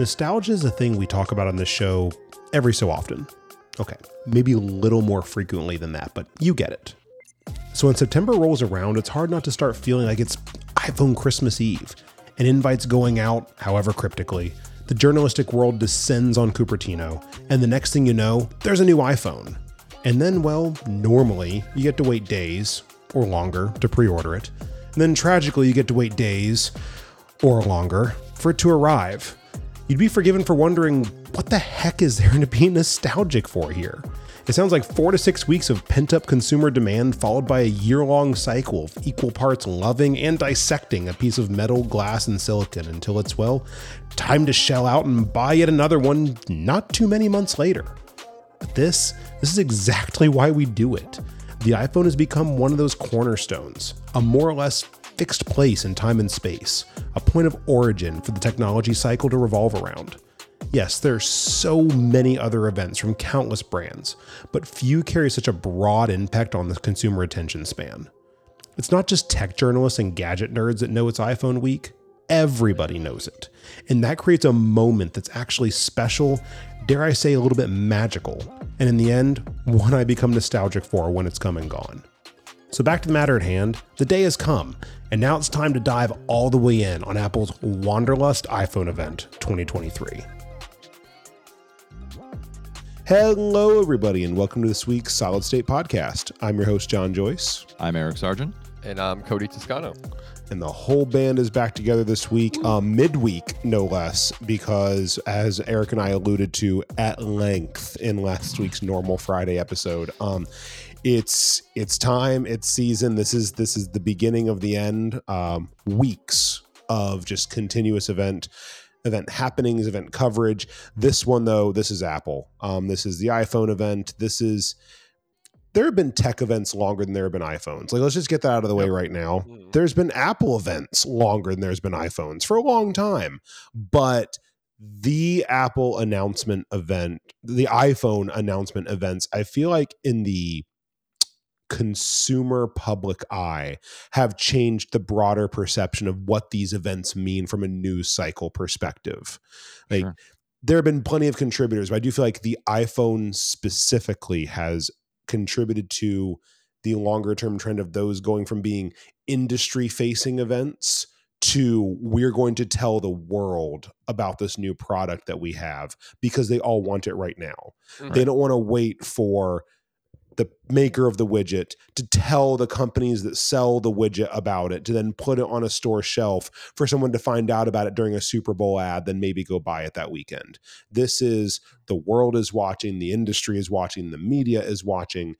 Nostalgia is a thing we talk about on this show every so often. Okay, maybe a little more frequently than that, but you get it. So when September rolls around, it's hard not to start feeling like it's iPhone Christmas Eve, and invites going out, however cryptically. The journalistic world descends on Cupertino, and the next thing you know, there's a new iPhone. And then, well, normally you get to wait days or longer to pre order it. And then tragically, you get to wait days or longer for it to arrive. You'd be forgiven for wondering what the heck is there to be nostalgic for here? It sounds like four to six weeks of pent up consumer demand, followed by a year long cycle of equal parts loving and dissecting a piece of metal, glass, and silicon until it's, well, time to shell out and buy yet another one not too many months later. But this, this is exactly why we do it. The iPhone has become one of those cornerstones, a more or less fixed place in time and space, a point of origin for the technology cycle to revolve around. Yes, there are so many other events from countless brands, but few carry such a broad impact on the consumer attention span. It's not just tech journalists and gadget nerds that know it's iPhone week, everybody knows it. And that creates a moment that's actually special, dare I say, a little bit magical, and in the end, one I become nostalgic for when it's come and gone. So, back to the matter at hand, the day has come, and now it's time to dive all the way in on Apple's Wanderlust iPhone event 2023. Hello, everybody, and welcome to this week's Solid State Podcast. I'm your host, John Joyce. I'm Eric Sargent. And I'm Cody Toscano. And the whole band is back together this week, um, midweek, no less, because as Eric and I alluded to at length in last week's normal Friday episode, um, it's it's time it's season this is this is the beginning of the end um, weeks of just continuous event event happenings event coverage this one though this is apple um, this is the iphone event this is there have been tech events longer than there have been iPhones. Like, let's just get that out of the way right now. Mm-hmm. There's been Apple events longer than there's been iPhones for a long time. But the Apple announcement event, the iPhone announcement events, I feel like in the consumer public eye have changed the broader perception of what these events mean from a news cycle perspective. Like sure. there have been plenty of contributors, but I do feel like the iPhone specifically has contributed to the longer term trend of those going from being industry facing events to we're going to tell the world about this new product that we have because they all want it right now. Right. They don't want to wait for the maker of the widget to tell the companies that sell the widget about it to then put it on a store shelf for someone to find out about it during a Super Bowl ad then maybe go buy it that weekend. This is the world is watching, the industry is watching, the media is watching.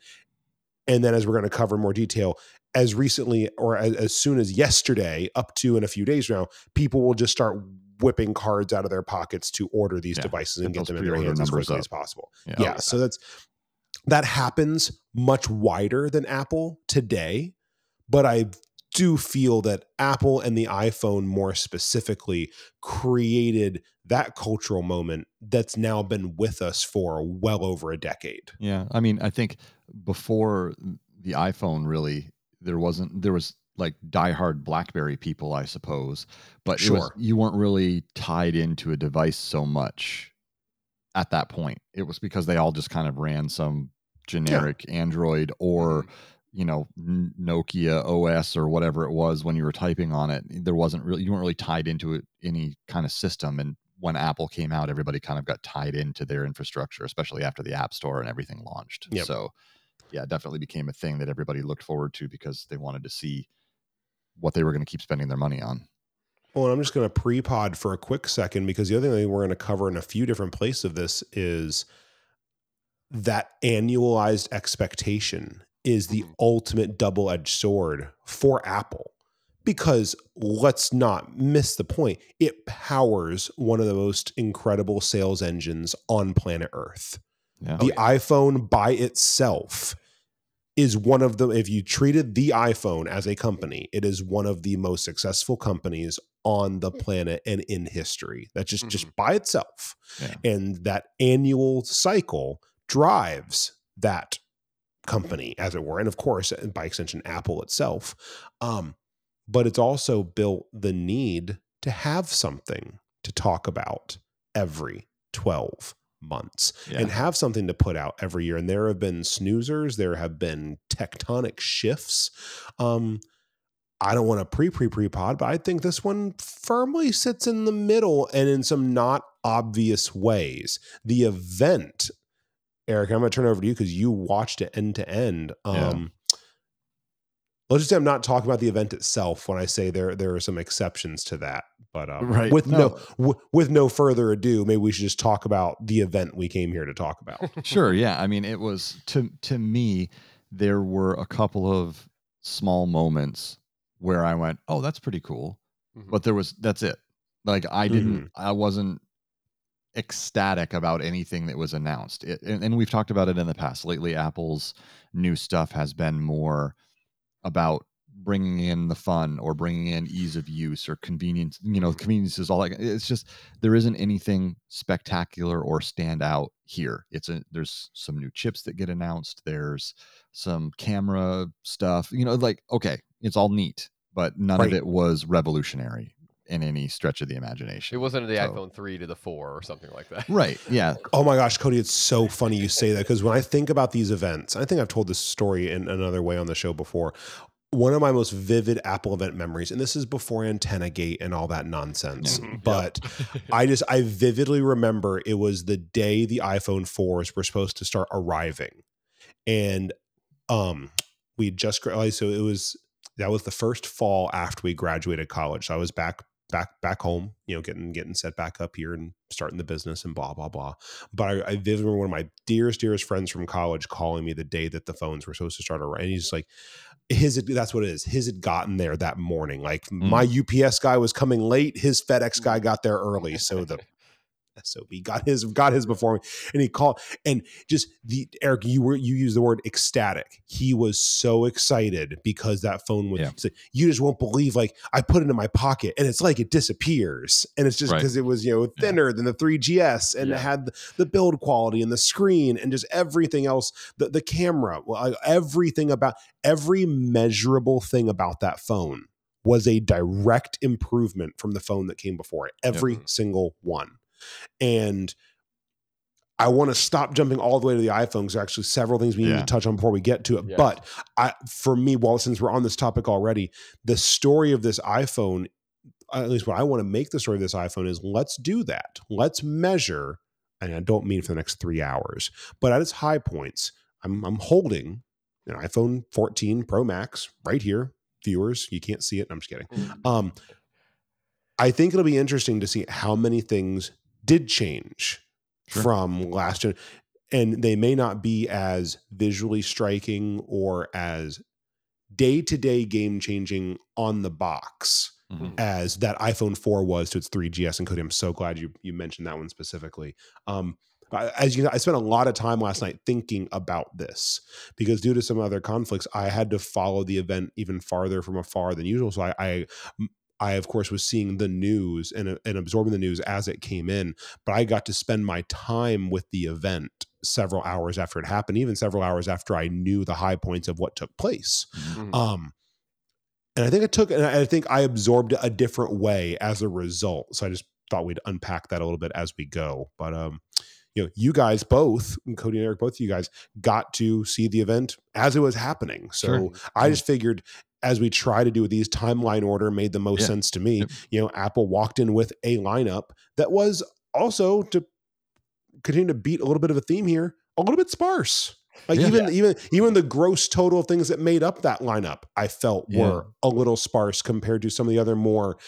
And then as we're going to cover more detail, as recently or as, as soon as yesterday up to in a few days now, people will just start whipping cards out of their pockets to order these yeah, devices and get them in their hands as quickly up. as possible. Yeah, yeah so that's that happens much wider than Apple today, but I do feel that Apple and the iPhone more specifically created that cultural moment that's now been with us for well over a decade. Yeah. I mean, I think before the iPhone really there wasn't there was like diehard BlackBerry people, I suppose, but sure. Was, you weren't really tied into a device so much at that point. It was because they all just kind of ran some generic yeah. Android or mm-hmm. you know Nokia OS or whatever it was when you were typing on it. There wasn't really you weren't really tied into it, any kind of system. And when Apple came out, everybody kind of got tied into their infrastructure, especially after the App Store and everything launched. Yep. So yeah, definitely became a thing that everybody looked forward to because they wanted to see what they were going to keep spending their money on. Well, I'm just going to pre-pod for a quick second because the other thing we're going to cover in a few different places of this is that annualized expectation is the mm-hmm. ultimate double-edged sword for Apple because let's not miss the point it powers one of the most incredible sales engines on planet earth yeah. the iphone by itself is one of the if you treated the iPhone as a company, it is one of the most successful companies on the planet and in history. That's just mm-hmm. just by itself. Yeah. And that annual cycle drives that company as it were and of course by extension Apple itself. Um but it's also built the need to have something to talk about every 12 months yeah. and have something to put out every year. And there have been snoozers, there have been tectonic shifts. Um, I don't want to pre pre pre pod, but I think this one firmly sits in the middle and in some not obvious ways. The event, Eric, I'm going to turn over to you because you watched it end to end. Um, let's just say I'm not talking about the event itself when I say there there are some exceptions to that. But um, right. with no, no w- with no further ado, maybe we should just talk about the event we came here to talk about. sure. Yeah. I mean, it was to to me there were a couple of small moments where I went, "Oh, that's pretty cool," mm-hmm. but there was that's it. Like I didn't, mm-hmm. I wasn't ecstatic about anything that was announced. It, and, and we've talked about it in the past. Lately, Apple's new stuff has been more about bringing in the fun or bringing in ease of use or convenience you know mm-hmm. convenience is all like it's just there isn't anything spectacular or stand out here it's a there's some new chips that get announced there's some camera stuff you know like okay it's all neat but none right. of it was revolutionary in any stretch of the imagination. It wasn't the so. iPhone 3 to the 4 or something like that. Right. Yeah. Oh my gosh, Cody, it's so funny you say that because when I think about these events, I think I've told this story in another way on the show before. One of my most vivid Apple event memories, and this is before Antenna Gate and all that nonsense, mm-hmm. but I just, I vividly remember it was the day the iPhone 4s were supposed to start arriving. And um, we just, so it was, that was the first fall after we graduated college. So I was back back back home, you know, getting getting set back up here and starting the business and blah blah blah. But I, I vividly remember one of my dearest dearest friends from college calling me the day that the phones were supposed to start around, and he's like, his that's what it is. His had gotten there that morning. Like mm. my UPS guy was coming late, his FedEx guy mm. got there early, so the SOB got his got his before me, and he called and just the Eric. You were you used the word ecstatic. He was so excited because that phone was. Yeah. You just won't believe. Like I put it in my pocket, and it's like it disappears, and it's just because right. it was you know thinner yeah. than the 3GS, and yeah. it had the, build quality and the screen and just everything else. The the camera, well, everything about every measurable thing about that phone was a direct improvement from the phone that came before it. Every yep. single one. And I want to stop jumping all the way to the iPhone because actually several things we need yeah. to touch on before we get to it. But I, for me, well, since we're on this topic already, the story of this iPhone, at least what I want to make the story of this iPhone is let's do that. Let's measure, and I don't mean for the next three hours, but at its high points, I'm, I'm holding an iPhone 14 Pro Max right here. Viewers, you can't see it. I'm just kidding. Mm. Um, I think it'll be interesting to see how many things did change sure. from last gen and they may not be as visually striking or as day-to-day game changing on the box mm-hmm. as that iphone 4 was to its 3gs and cody i'm so glad you you mentioned that one specifically um, as you know, I spent a lot of time last night thinking about this because due to some other conflicts, I had to follow the event even farther from afar than usual. So I, I I, of course, was seeing the news and, and absorbing the news as it came in, but I got to spend my time with the event several hours after it happened, even several hours after I knew the high points of what took place. Mm-hmm. Um, and I think it took, and I think I absorbed it a different way as a result. So I just thought we'd unpack that a little bit as we go. But um, you know, you guys both, Cody and Eric, both of you guys got to see the event as it was happening. So sure. I just figured as we try to do with these timeline order made the most yeah. sense to me. Yep. You know, Apple walked in with a lineup that was also to continue to beat a little bit of a theme here, a little bit sparse. Like yeah. even even even the gross total of things that made up that lineup, I felt yeah. were a little sparse compared to some of the other more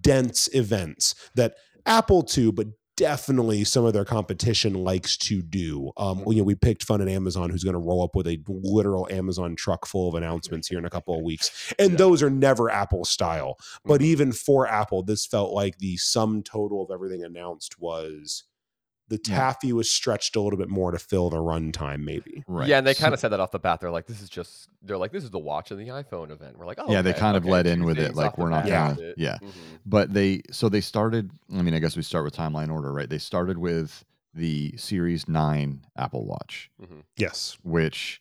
dense events that Apple too, but definitely some of their competition likes to do. Um, you know, we picked fun at Amazon, who's going to roll up with a literal Amazon truck full of announcements here in a couple of weeks, and yeah. those are never Apple style. But mm-hmm. even for Apple, this felt like the sum total of everything announced was the taffy was stretched a little bit more to fill the runtime, maybe. Right. Yeah, and they kind of said that off the bat. They're like, "This is just." They're like, "This is the watch of the iPhone event." We're like, "Oh." Yeah, okay, they kind okay, of let in with it, like we're not. Yeah, gonna, yeah. Mm-hmm. But they so they started. I mean, I guess we start with timeline order, right? They started with the Series Nine Apple Watch. Mm-hmm. Yes, which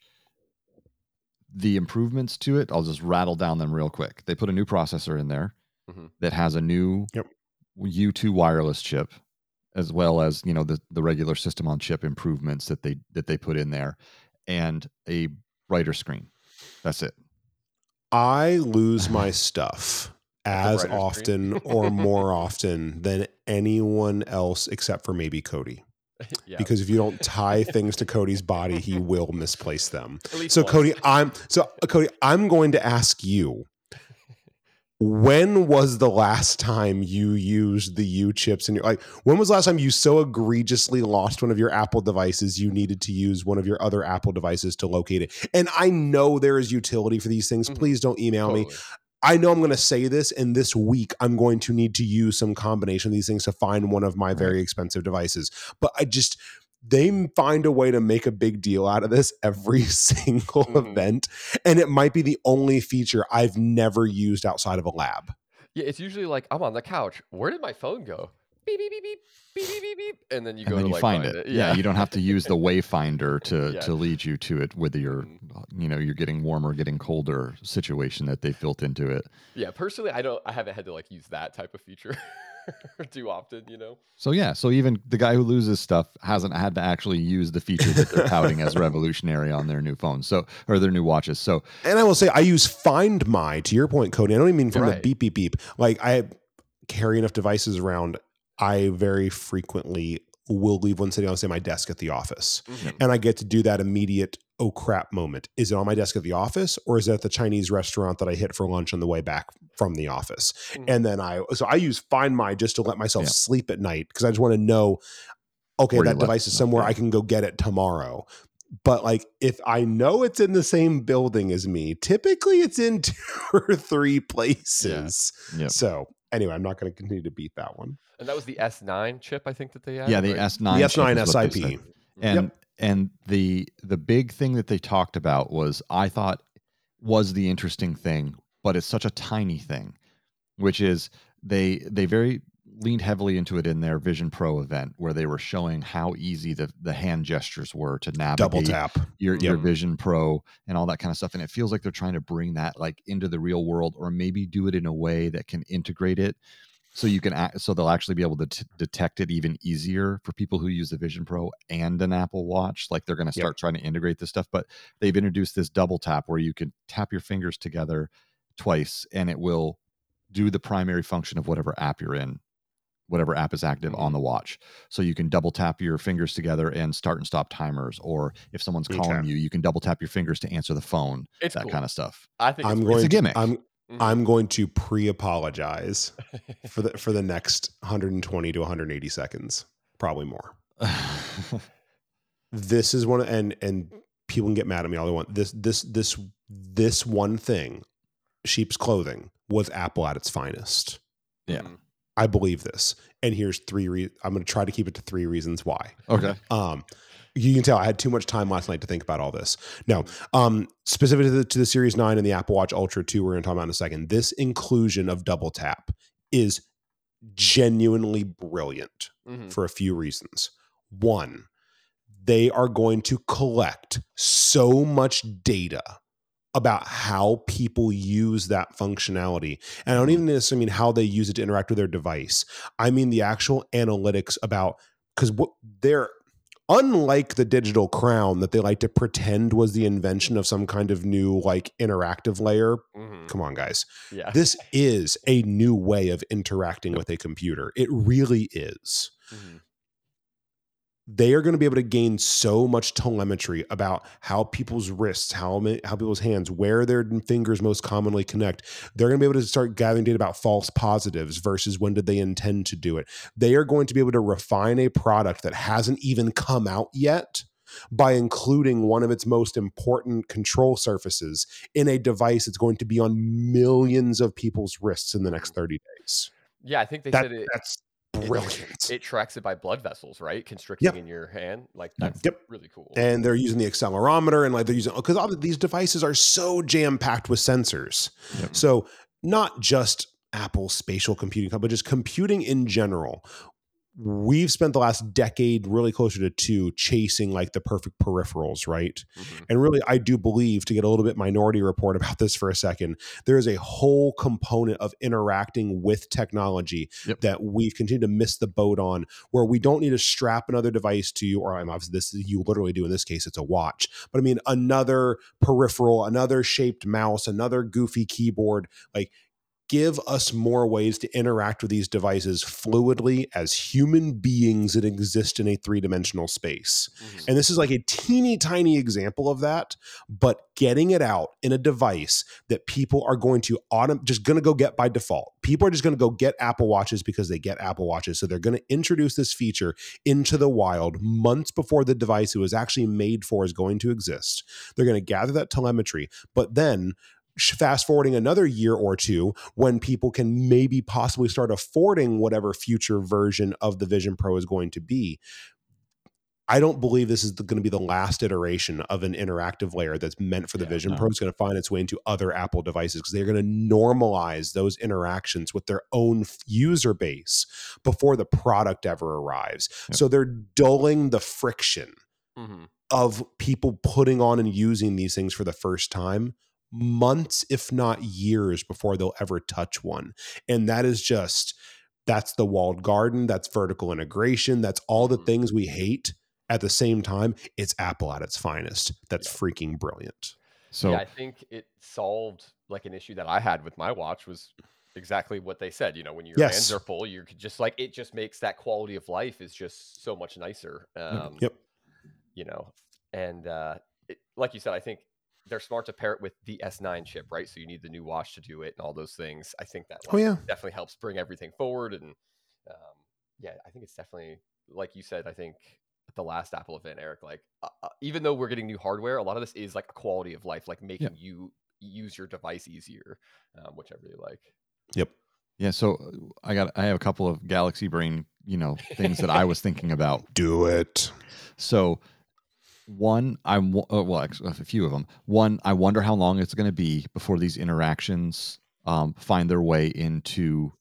the improvements to it, I'll just rattle down them real quick. They put a new processor in there mm-hmm. that has a new yep. U2 wireless chip as well as you know the the regular system on chip improvements that they that they put in there, and a brighter screen. That's it. I lose my stuff as often or more often than anyone else except for maybe Cody. Yeah. Because if you don't tie things to Cody's body, he will misplace them. So once. Cody, I'm so Cody, I'm going to ask you when was the last time you used the U chips and you're like when was the last time you so egregiously lost one of your Apple devices you needed to use one of your other Apple devices to locate it? And I know there is utility for these things. Mm-hmm. Please don't email totally. me. I know I'm going to say this, and this week I'm going to need to use some combination of these things to find one of my right. very expensive devices. But I just they find a way to make a big deal out of this every single mm-hmm. event. And it might be the only feature I've never used outside of a lab. Yeah, it's usually like I'm on the couch. Where did my phone go? Beep beep beep beep beep beep beep, and then you go and then you like find, find it. it. Yeah. yeah. you don't have to use the wayfinder to yeah. to lead you to it. Whether you're, mm-hmm. you know, you're getting warmer, getting colder situation that they built into it. Yeah, personally, I don't. I haven't had to like use that type of feature. too often, you know. So yeah, so even the guy who loses stuff hasn't had to actually use the feature that they're touting as revolutionary on their new phones, so or their new watches. So, and I will say, I use Find My. To your point, Cody, I don't even mean from right. the beep beep beep. Like I carry enough devices around I very frequently will leave one sitting on say my desk at the office mm-hmm. and i get to do that immediate oh crap moment is it on my desk at the office or is it at the chinese restaurant that i hit for lunch on the way back from the office mm-hmm. and then i so i use find my just to let myself yeah. sleep at night because i just want to know okay that device is somewhere i can go get it tomorrow but like if i know it's in the same building as me typically it's in two or three places yeah. Yep. so anyway, I'm not going to continue to beat that one. And that was the S9 chip, I think that they had. Yeah, the right? S9. The S9 SIP. And yep. And the the big thing that they talked about was I thought was the interesting thing, but it's such a tiny thing, which is they they very leaned heavily into it in their Vision Pro event where they were showing how easy the, the hand gestures were to navigate double tap your, yep. your Vision Pro and all that kind of stuff. And it feels like they're trying to bring that like into the real world or maybe do it in a way that can integrate it so you can act, so they'll actually be able to t- detect it even easier for people who use the Vision Pro and an Apple Watch. Like they're going to start yep. trying to integrate this stuff, but they've introduced this double tap where you can tap your fingers together twice and it will do the primary function of whatever app you're in whatever app is active on mm-hmm. the watch. So you can double tap your fingers together and start and stop timers. Or if someone's calling okay. you, you can double tap your fingers to answer the phone. It's that cool. kind of stuff. I think I'm going. It's a gimmick. To, I'm mm-hmm. I'm going to pre-apologize for the for the next 120 to 180 seconds, probably more. this is one, and and people can get mad at me all they want. This this this this one thing, sheep's clothing, was Apple at its finest. Yeah. Mm-hmm. I believe this, and here's three. Re- I'm going to try to keep it to three reasons why. Okay. Um, you can tell I had too much time last night to think about all this. No, um, specific to the, to the Series Nine and the Apple Watch Ultra Two, we're going to talk about in a second. This inclusion of double tap is genuinely brilliant mm-hmm. for a few reasons. One, they are going to collect so much data about how people use that functionality. And I don't even necessarily mean how they use it to interact with their device. I mean the actual analytics about because what they're unlike the digital crown that they like to pretend was the invention of some kind of new like interactive layer. Mm-hmm. Come on, guys. Yeah. This is a new way of interacting with a computer. It really is. Mm-hmm they are going to be able to gain so much telemetry about how people's wrists, how how people's hands, where their fingers most commonly connect. They're going to be able to start gathering data about false positives versus when did they intend to do it. They are going to be able to refine a product that hasn't even come out yet by including one of its most important control surfaces in a device that's going to be on millions of people's wrists in the next 30 days. Yeah, I think they that, said it, that's brilliant. It, it, tracks it by blood vessels, right? Constricting yep. in your hand, like that's yep. really cool. And they're using the accelerometer, and like they're using because all these devices are so jam packed with sensors. Yep. So not just Apple spatial computing, but just computing in general. We've spent the last decade really closer to two chasing like the perfect peripherals right mm-hmm. and really i do believe to get a little bit minority report about this for a second there is a whole component of interacting with technology yep. that we've continued to miss the boat on where we don't need to strap another device to you or i'm obviously this you literally do in this case it's a watch but i mean another peripheral another shaped mouse another goofy keyboard like give us more ways to interact with these devices fluidly as human beings that exist in a three-dimensional space. Mm-hmm. And this is like a teeny tiny example of that, but getting it out in a device that people are going to autom- just going to go get by default. People are just going to go get Apple Watches because they get Apple Watches. So they're going to introduce this feature into the wild months before the device it was actually made for is going to exist. They're going to gather that telemetry, but then fast forwarding another year or two when people can maybe possibly start affording whatever future version of the Vision Pro is going to be. I don't believe this is going to be the last iteration of an interactive layer that's meant for the yeah, Vision no. Pro. It's going to find its way into other Apple devices because they're going to normalize those interactions with their own user base before the product ever arrives. Yep. So they're dulling the friction mm-hmm. of people putting on and using these things for the first time months, if not years, before they'll ever touch one. And that is just that's the walled garden, that's vertical integration, that's all the mm-hmm. things we hate. At the same time, it's Apple at its finest. That's yeah. freaking brilliant. So yeah, I think it solved like an issue that I had with my watch was exactly what they said. You know, when your yes. hands are full, you're just like it just makes that quality of life is just so much nicer. Um, yep. You know, and uh, it, like you said, I think they're smart to pair it with the S9 chip, right? So you need the new watch to do it and all those things. I think that like, oh, yeah. definitely helps bring everything forward. And um, yeah, I think it's definitely like you said. I think at the last Apple event, Eric, like uh, uh, even though we're getting new hardware, a lot of this is like a quality of life, like making yeah. you use your device easier, um, which I really like. Yep. Yeah, so I got I have a couple of Galaxy Brain, you know, things that I was thinking about. Do it. So one, I uh, well, a few of them. One, I wonder how long it's going to be before these interactions um, find their way into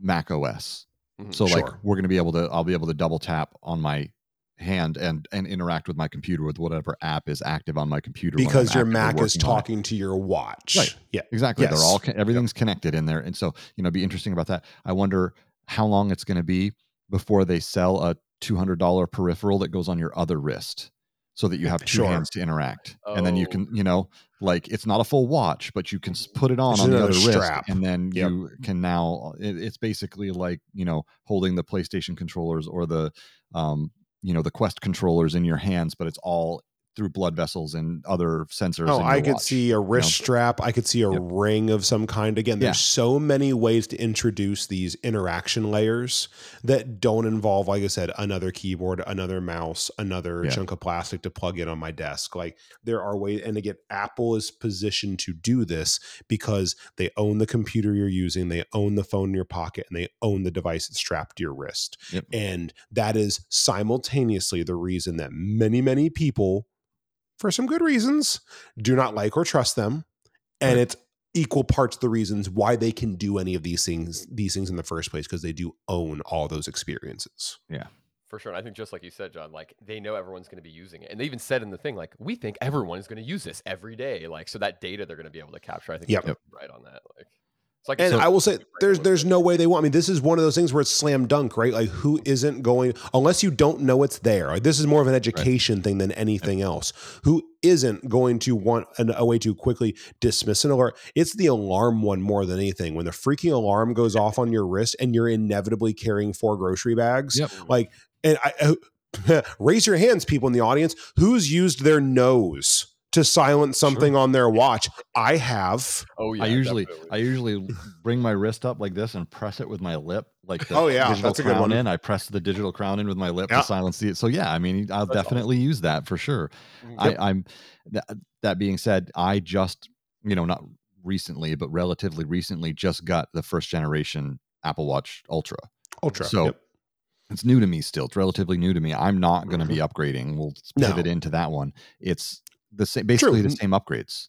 Mac OS. Mm-hmm, so, sure. like, we're going to be able to, I'll be able to double tap on my hand and and interact with my computer with whatever app is active on my computer because your Mac is talking to your watch. Right. Yeah. Exactly. Yes. They're all everything's yep. connected in there, and so you know, be interesting about that. I wonder how long it's going to be before they sell a two hundred dollar peripheral that goes on your other wrist so that you have two sure. hands to interact oh. and then you can oh. you know like it's not a full watch but you can put it on on the other strap. wrist and then yep. you can now it, it's basically like you know holding the playstation controllers or the um you know the quest controllers in your hands but it's all through blood vessels and other sensors. Oh, I could watch, see a wrist you know? strap. I could see a yep. ring of some kind. Again, there's yeah. so many ways to introduce these interaction layers that don't involve, like I said, another keyboard, another mouse, another yeah. chunk of plastic to plug in on my desk. Like there are ways, and again, Apple is positioned to do this because they own the computer you're using, they own the phone in your pocket, and they own the device that's strapped to your wrist. Yep. And that is simultaneously the reason that many, many people for some good reasons, do not like or trust them. And right. it's equal parts the reasons why they can do any of these things these things in the first place because they do own all those experiences. Yeah. For sure. And I think just like you said, John, like they know everyone's going to be using it. And they even said in the thing, like, we think everyone is going to use this every day. Like, so that data they're going to be able to capture, I think yep. right on that. Like, like and I will say, there's there's no way they want. I mean, this is one of those things where it's slam dunk, right? Like, who isn't going unless you don't know it's there? Like, this is more of an education right. thing than anything else. Who isn't going to want an, a way to quickly dismiss an alert? It's the alarm one more than anything. When the freaking alarm goes off on your wrist and you're inevitably carrying four grocery bags, yep. like, and I raise your hands, people in the audience. Who's used their nose? To silence something sure. on their watch. I have. Oh yeah. I usually definitely. I usually bring my wrist up like this and press it with my lip, like the oh yeah, digital that's crown in. I press the digital crown in with my lip to silence it. So yeah, I mean, I'll that's definitely awesome. use that for sure. Mm, yep. I, I'm that, that being said, I just you know not recently, but relatively recently, just got the first generation Apple Watch Ultra. Ultra. So. Yep. It's new to me still. It's relatively new to me. I'm not going to be mm-hmm. upgrading. We'll pivot no. into that one. It's the same, basically True. the same upgrades.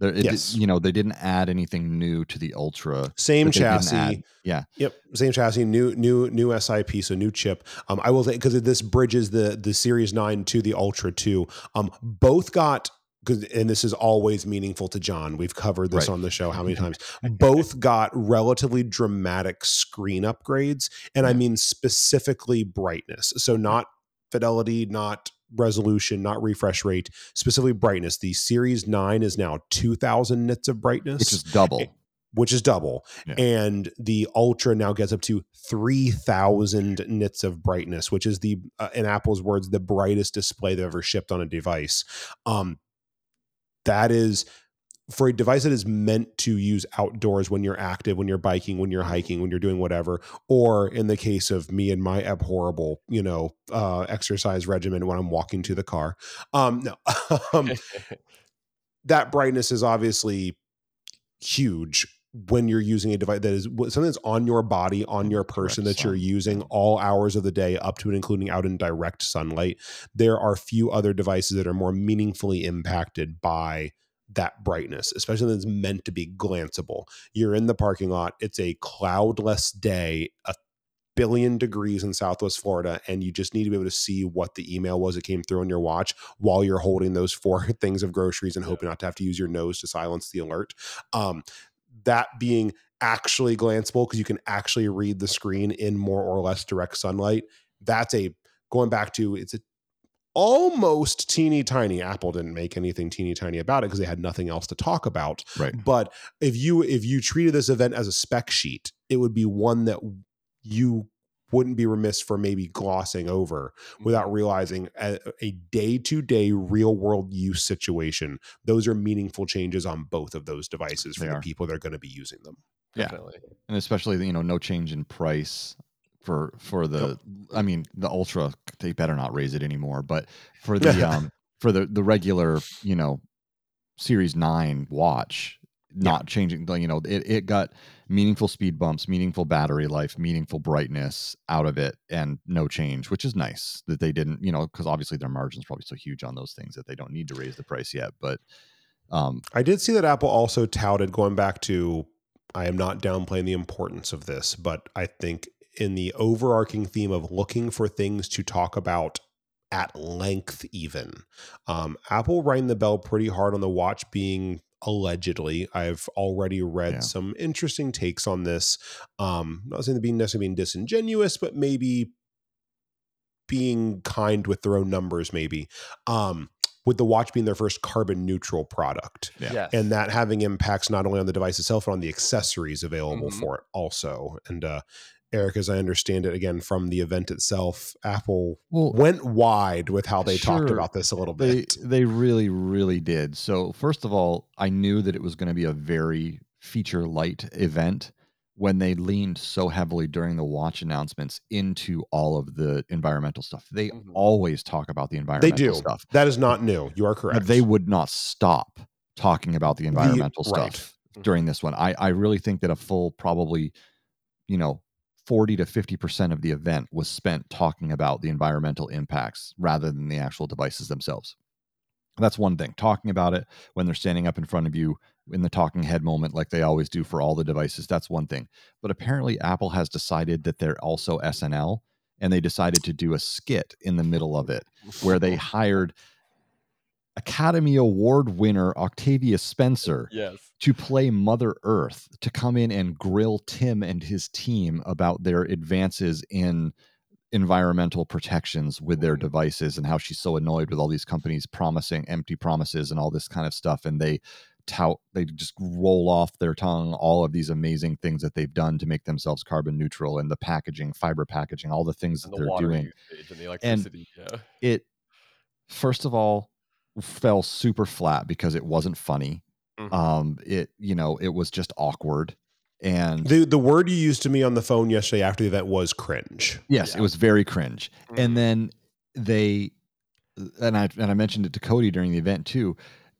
It, yes. you know, they didn't add anything new to the Ultra. Same chassis. Add, yeah. Yep. Same chassis. New new new SIP. So new chip. Um, I will say because this bridges the the Series Nine to the Ultra Two. Um, both got and this is always meaningful to John. We've covered this right. on the show how many times. Both got relatively dramatic screen upgrades, and I mean specifically brightness. So not fidelity, not resolution, not refresh rate, specifically brightness. The Series 9 is now 2000 nits of brightness, which is double. Which is double. Yeah. And the Ultra now gets up to 3000 nits of brightness, which is the, uh, in Apple's words, the brightest display they've ever shipped on a device. Um, that is for a device that is meant to use outdoors when you're active, when you're biking, when you're hiking, when you're doing whatever, or in the case of me and my abhorrible, you know, uh, exercise regimen when I'm walking to the car. Um, no, um, that brightness is obviously huge when you're using a device that is something that's on your body, on your person direct that sun. you're using all hours of the day, up to and including out in direct sunlight. There are few other devices that are more meaningfully impacted by that brightness, especially when it's meant to be glanceable. You're in the parking lot, it's a cloudless day, a billion degrees in Southwest Florida, and you just need to be able to see what the email was that came through on your watch while you're holding those four things of groceries and hoping not to have to use your nose to silence the alert. Um, that being actually glanceable because you can actually read the screen in more or less direct sunlight. That's a going back to it's a almost teeny tiny apple didn't make anything teeny tiny about it because they had nothing else to talk about right but if you if you treated this event as a spec sheet it would be one that you wouldn't be remiss for maybe glossing over without mm-hmm. realizing a, a day-to-day real-world use situation those are meaningful changes on both of those devices for they the are. people that are going to be using them yeah Definitely. and especially you know no change in price for for the. I mean the ultra they better not raise it anymore but for the um for the the regular you know series 9 watch not yeah. changing you know it, it got meaningful speed bumps meaningful battery life meaningful brightness out of it and no change which is nice that they didn't you know because obviously their margins probably so huge on those things that they don't need to raise the price yet but um i did see that apple also touted going back to i am not downplaying the importance of this but i think in the overarching theme of looking for things to talk about at length even um, apple rang the bell pretty hard on the watch being allegedly i've already read yeah. some interesting takes on this um not saying to being necessarily being disingenuous but maybe being kind with their own numbers maybe um with the watch being their first carbon neutral product yeah. Yes. and that having impacts not only on the device itself but on the accessories available mm-hmm. for it also and uh Eric, as I understand it, again from the event itself, Apple well, went wide with how they sure, talked about this a little bit. They, they really, really did. So, first of all, I knew that it was going to be a very feature light event when they leaned so heavily during the watch announcements into all of the environmental stuff. They mm-hmm. always talk about the environmental they do. stuff. That is not new. You are correct. But they would not stop talking about the environmental the, stuff right. Mm-hmm. during this one. I, I really think that a full, probably, you know, 40 to 50% of the event was spent talking about the environmental impacts rather than the actual devices themselves. That's one thing. Talking about it when they're standing up in front of you in the talking head moment, like they always do for all the devices, that's one thing. But apparently, Apple has decided that they're also SNL and they decided to do a skit in the middle of it where they hired Academy Award winner Octavia Spencer yes. to play Mother Earth, to come in and grill Tim and his team about their advances in environmental protections with their mm. devices and how she's so annoyed with all these companies promising empty promises and all this kind of stuff. And they tout, they just roll off their tongue all of these amazing things that they've done to make themselves carbon neutral and the packaging, fiber packaging, all the things and that the they're doing. And, the and yeah. it, first of all, fell super flat because it wasn't funny. Mm-hmm. Um, it you know it was just awkward. And the the word you used to me on the phone yesterday after the event was cringe. Yes, yeah. it was very cringe. Mm-hmm. And then they and I and I mentioned it to Cody during the event too.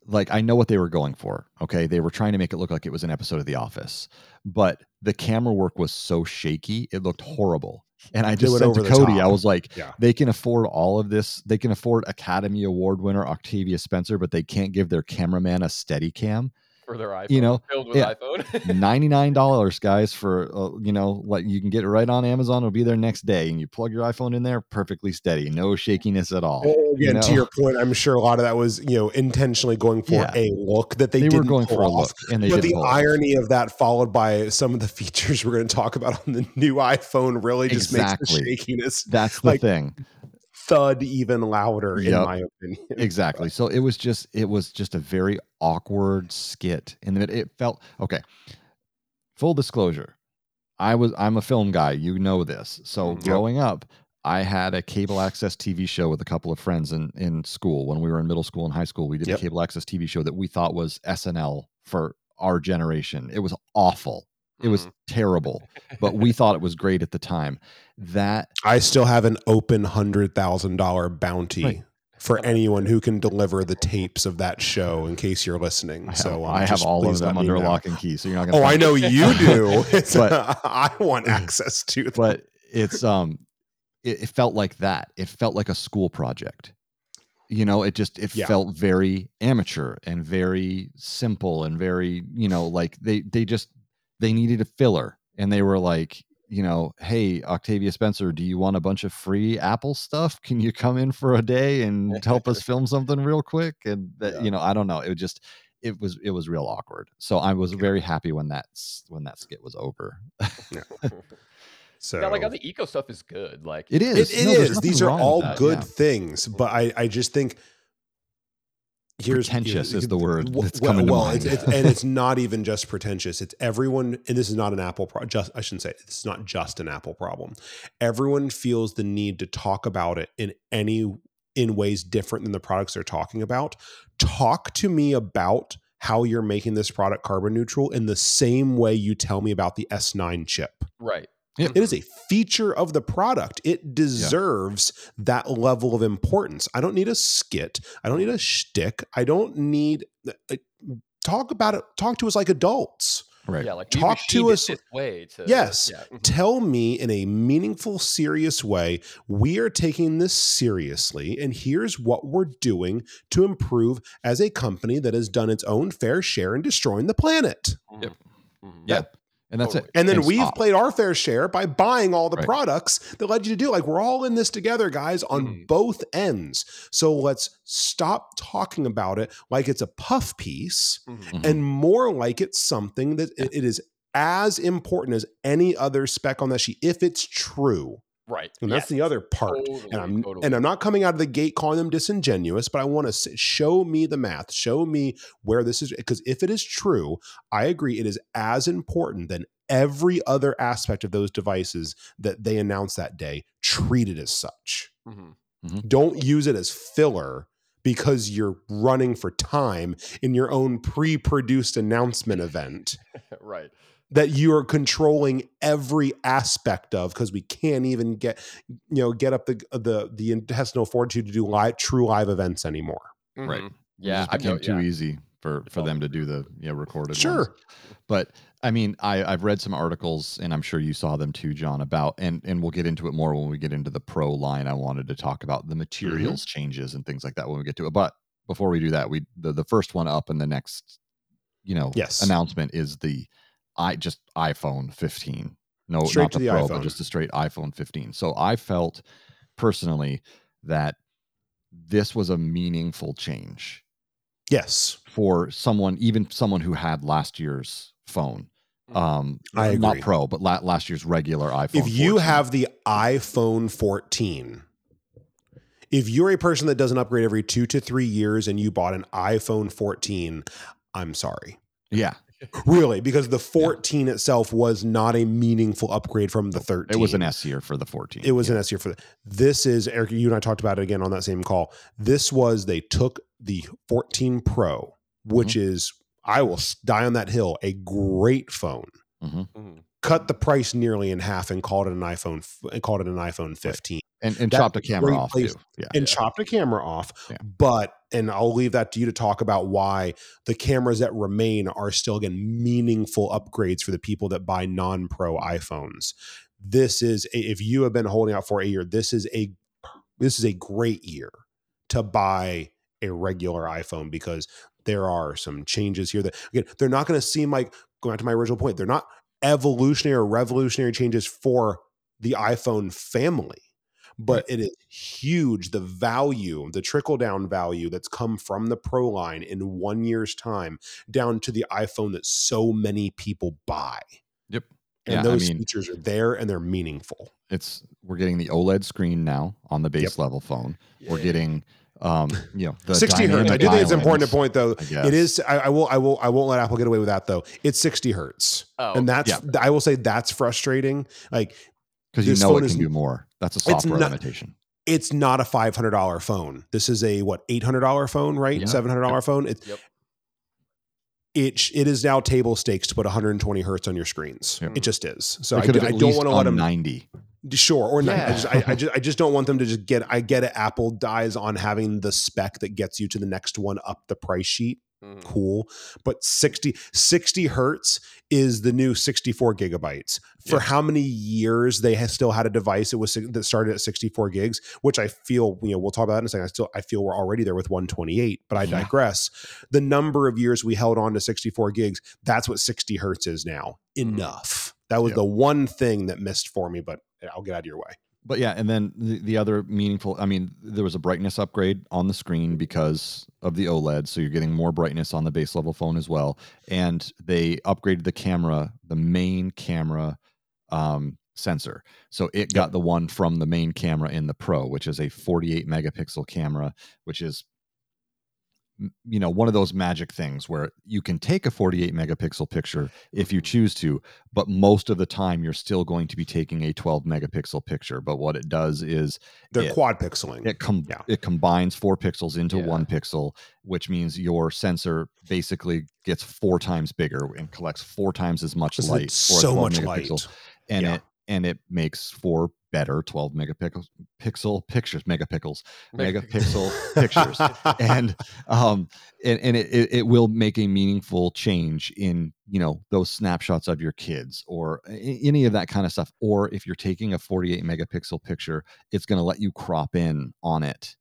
Like I know what they were going for. Okay, they were trying to make it look like it was an episode of The Office, but the camera work was so shaky, it looked horrible. And I just said to Cody, top. I was like, yeah. they can afford all of this. They can afford Academy Award winner Octavia Spencer, but they can't give their cameraman a steady cam. For their iPhone. You know, filled with yeah. iPhone. ninety nine dollars, guys, for uh, you know what you can get it right on Amazon. It'll be there next day, and you plug your iPhone in there, perfectly steady, no shakiness at all. Well, again, you know? to your point, I'm sure a lot of that was you know intentionally going for Yeah. a look that they, they, were didn't going pull for a look, and they but the pull it off. irony of that, followed by some of the features we're going to talk about on the new iPhone, really just makes the shakiness That's the like, thing. Thud even louder, in my opinion. exactly so it was just it was just a very awkward skit and it, it felt okay full disclosure i was i'm a film guy you know this so Mhm. growing up i had a cable access tv show with a couple of friends in in school when we were in middle school and high school we did Yep. a cable access tv show that we thought was snl for our generation it was awful it was Mhm. terrible but we thought it was great at the time that I still have an open hundred thousand dollar bounty Right. for anyone who can deliver the tapes of that show. In case you're listening, I have, so um, I have all of them under know. lock and key so you're not gonna Oh, I find- know you do. It's- But- I want access to them. but it's um it, it felt like that it felt like a school project you know it just it Yeah. felt very amateur and very simple and very you know like they they just they needed a filler and they were like you know hey octavia spencer do you want a bunch of free apple stuff can you come in for a day and help us film something real quick and that Yeah. you know i don't know it just it was it was real awkward so i was very happy when that s- when that skit was over so yeah, like all the eco stuff is good. Like it is It, it No, is. These are all good yeah. things, but I, I just think here's Pretentious is the word that's well, coming to well, mind. It's, it's, and it's not even just pretentious. It's everyone, and this is not an Apple. Pro- just I shouldn't say it. this is not just an Apple problem. Everyone feels the need to talk about it in any in ways different than the products they're talking about. Talk to me about how you're making this product carbon neutral in the same way you tell me about the S9 chip. right. Yep. It is a feature of the product. It deserves that level of importance. I don't need a skit. I don't need a shtick. I don't need uh, talk about it. Talk to us like adults. right. Yeah, like Talk to us- way to Yes. Yeah. mhm. Tell me in a meaningful, serious way, we are taking this seriously, and here's what we're doing to improve as a company that has done its own fair share in destroying the planet. Yep. Mhm. Yeah. And that's Totally. it. And then we've stop. played our fair share by buying all the Right. products that led you to do. Like we're all in this together, guys, on Mhm. both ends. So let's stop talking about it like it's a puff piece Mhm. Mhm. and more like it's something that it- it is as important as any other spec on that sheet if it's true. Right. And that's the other part. Totally, and I'm totally. and I'm not coming out of the gate calling them disingenuous, but I want to show me the math, show me where this is because if it is true, I agree it is as important than every other aspect of those devices that they announced that day. Treat it as such. Mhm. Don't use it as filler because you're running for time in your own pre-produced announcement event right. That you are controlling every aspect of because we can't even get you know get up the the the intestinal fortitude to do live true live events anymore. Right. Mhm. It Yeah. just I became know, too yeah. easy for for them to do the yeah recorded. ones. Sure. But I mean, I I've read some articles, and I'm sure you saw them too, John. About and and we'll get into it more when we get into the pro line. I wanted to talk about the materials changes and things like that when we get to it. But before we do that, we the the first one up in the next, you know, Yes. announcement is the i just iPhone 15. No, Straight not the, the Pro, iPhone. but just a straight iPhone 15. So I felt personally that this was a meaningful change Yes, for someone, even someone who had last year's phone. Mhm. Um, I not. Pro, but la- last year's regular iPhone. if you 14. have the iPhone 14, if you're a person that doesn't upgrade every two to three years and you bought an iPhone 14, I'm sorry. yeah, Really, because the 14 itself was not a meaningful upgrade from the 13. it was an S year for the 14. It was yeah. an S year for the, this is Eric. You and I talked about it again on that same call. This was they took the 14 Pro, which Mm-hmm. is I will die on that hill, a great phone. Mhm. Mhm. Cut the price nearly in half and called it an iPhone and called it an iPhone 15 and and chopped a camera off too. Yeah, and chopped a camera off. Yeah. But and I'll leave that to you to talk about why the cameras that remain are still again meaningful upgrades for the people that buy non-pro iPhones. This is if you have been holding out for a year, this is a this is a great year to buy a regular iPhone because there are some changes here that again they're not going to seem like going back to my original point they're not evolutionary or revolutionary changes for the iphone family but it is huge the value the trickle down value that's come from the pro line in one year's time down to the iphone that so many people buy yep and yeah, those I mean, features are there and they're meaningful it's we're getting the oled screen now on the base yep. level phone yeah. we're getting um, you know, the 60 hertz. I do think it's important to point though. It is. I, I, will. I will. I won't let Apple get away with that though. It's 60 hertz, oh, and that's. Yeah. I will say that's frustrating. Like because you know it can is, do more. That's a software not, limitation. It's not a five hundred dollar phone. This is a what eight hundred dollar phone, right? Seven hundred dollar yep. phone. It's yep. it it is now table stakes to put 120 hertz on your screens. Yep. It just is. So I, I, don't want to let them 90. Sure, or yeah. I just, I, I, just, I just don't want them to just get. I get it. Apple dies on having the spec that gets you to the next one up the price sheet. Mm. Cool. But 60, 60 hertz is the new 64 gigabytes. For yeah. how many years they have still had a device that was that started at 64 gigs, which I feel, you know, we'll talk about that in a second. I still I feel we're already there with 128, but I yeah. digress. The number of years we held on to 64 gigs, that's what 60 hertz is now. Mm. Enough. That was the one thing that missed for me, but I'll get out of your way but yeah, and then the, the other meaningful, I mean, there was a brightness upgrade on the screen because of the OLED, so you're getting more brightness on the base level phone as well. And they upgraded the camera, the main camera um, sensor, so it got the one from the main camera in the Pro, which is a 48 megapixel camera, which is you know one of those magic things where you can take a 48 megapixel picture if you choose to but most of the time you're still going to be taking a 12 megapixel picture but what it does is they're it, quad pixeling it com- yeah. it combines four pixels into yeah. one pixel which means your sensor basically gets four times bigger and collects four times as much light so much light and yeah. it and it makes four better 12 megapixel pixel pictures megapixels megapixel pictures. And um and, and it, it will make a meaningful change in you know those snapshots of your kids or any of that kind of stuff. Or if you're taking a 48 megapixel picture it's going to let you crop in on it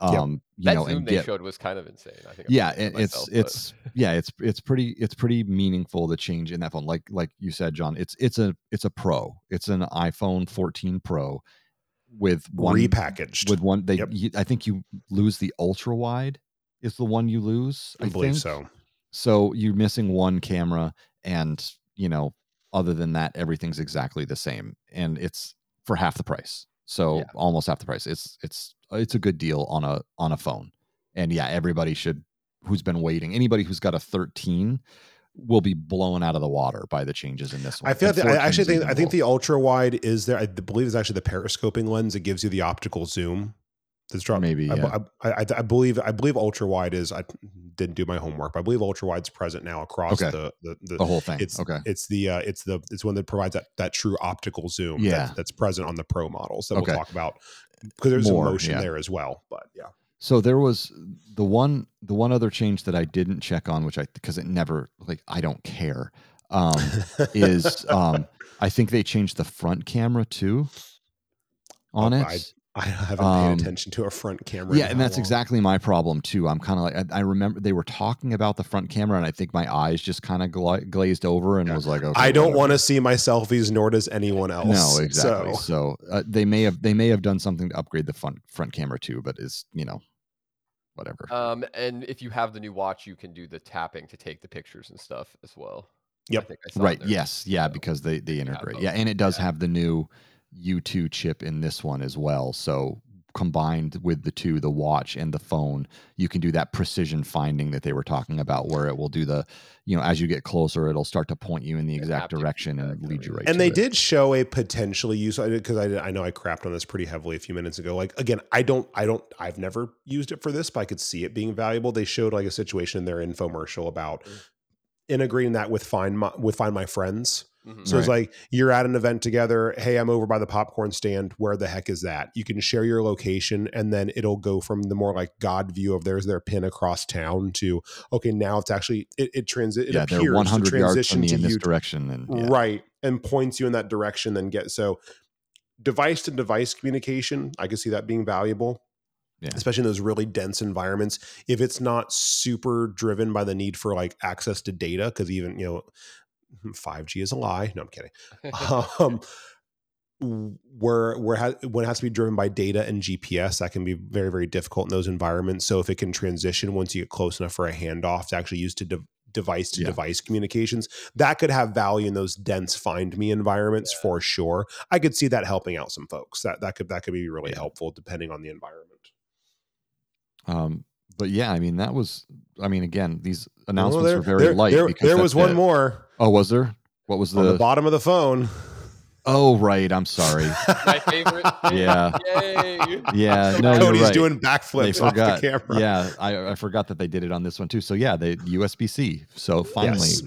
um yep. you know Zoom and they get, showed was kind of insane i think yeah it, myself, it's but. it's yeah it's it's pretty it's pretty meaningful the change in that phone like like you said john it's it's a it's a pro it's an iphone 14 pro with one repackaged with one they yep. you, i think you lose the ultra wide is the one you lose i, I believe think. so so you're missing one camera and you know other than that everything's exactly the same and it's for half the price so yeah. almost half the price it's it's it's a good deal on a on a phone. And yeah, everybody should who's been waiting. Anybody who's got a 13 will be blown out of the water by the changes in this one. I feel like I actually think I think the ultra wide is there. I believe is actually the periscoping lens It gives you the optical zoom. That's dropped. Maybe yeah. I, I, I, I, believe I believe ultra wide is. I didn't do my homework, but I believe ultra wide's present now across okay. the, the, the the whole thing. It's okay. It's the uh, it's the it's one that provides that that true optical zoom. Yeah. That, that's present on the pro models that okay. we'll talk about because there's More, motion yeah. there as well. But yeah. So there was the one the one other change that I didn't check on, which I because it never like I don't care. Um, is um, I think they changed the front camera too on oh, it. I, I haven't um, attention to a front camera. Yeah, and that's long. exactly my problem too. I'm kind of like I, I, remember they were talking about the front camera, and I think my eyes just kind of gla- glazed over and yeah. was like, okay, I don't want to see my selfies, nor does anyone else. No, exactly. So, so uh, they may have they may have done something to upgrade the front front camera too, but is you know whatever. Um, and if you have the new watch, you can do the tapping to take the pictures and stuff as well. Yep. right. Yes. Yeah. Because they they integrate. Yeah, and it does yeah. have the new U2 chip in this one as well. So combined with the two, the watch and the phone, you can do that precision finding that they were talking about, where it will do the, you know, as you get closer, it'll start to point you in the exact direction and lead you right. And they it. did show a potentially use because I, I know I crapped on this pretty heavily a few minutes ago. Like again, I don't, I don't, I've never used it for this, but I could see it being valuable. They showed like a situation in their infomercial about mm. integrating that with find my with find my friends Mm-hmm. So right. it's like you're at an event together. Hey, I'm over by the popcorn stand. Where the heck is that? You can share your location, and then it'll go from the more like God view of there's their pin across town to okay, now it's actually it, it transit. It yeah, appears they're 100 yards from me in this direction, and yeah. right, and points you in that direction. Then get so device to device communication. I can see that being valuable. yeah. especially in those really dense environments. If it's not super driven by the need for like access to data, because even you know, 5G is a lie. No, I'm kidding. um, where where ha- when it has to be driven by data and GPS, that can be very very difficult in those environments. So if it can transition once you get close enough for a handoff to actually use to de- device to yeah. device communications, that could have value in those dense find me environments yeah. for sure. I could see that helping out some folks. That that could that could be really yeah. helpful depending on the environment. Um, but yeah, I mean that was. I mean, again, these announcements well, there, were very there, light. There, there was one more. Oh, was there? What was the, on the bottom of the phone? Oh right, I'm sorry. My favorite. Yeah. Yay. Yeah. No, Cody's right. doing backflips forgot, off the camera. Yeah, I, I forgot that they did it on this one too. So yeah, they USB C. So finally, yes.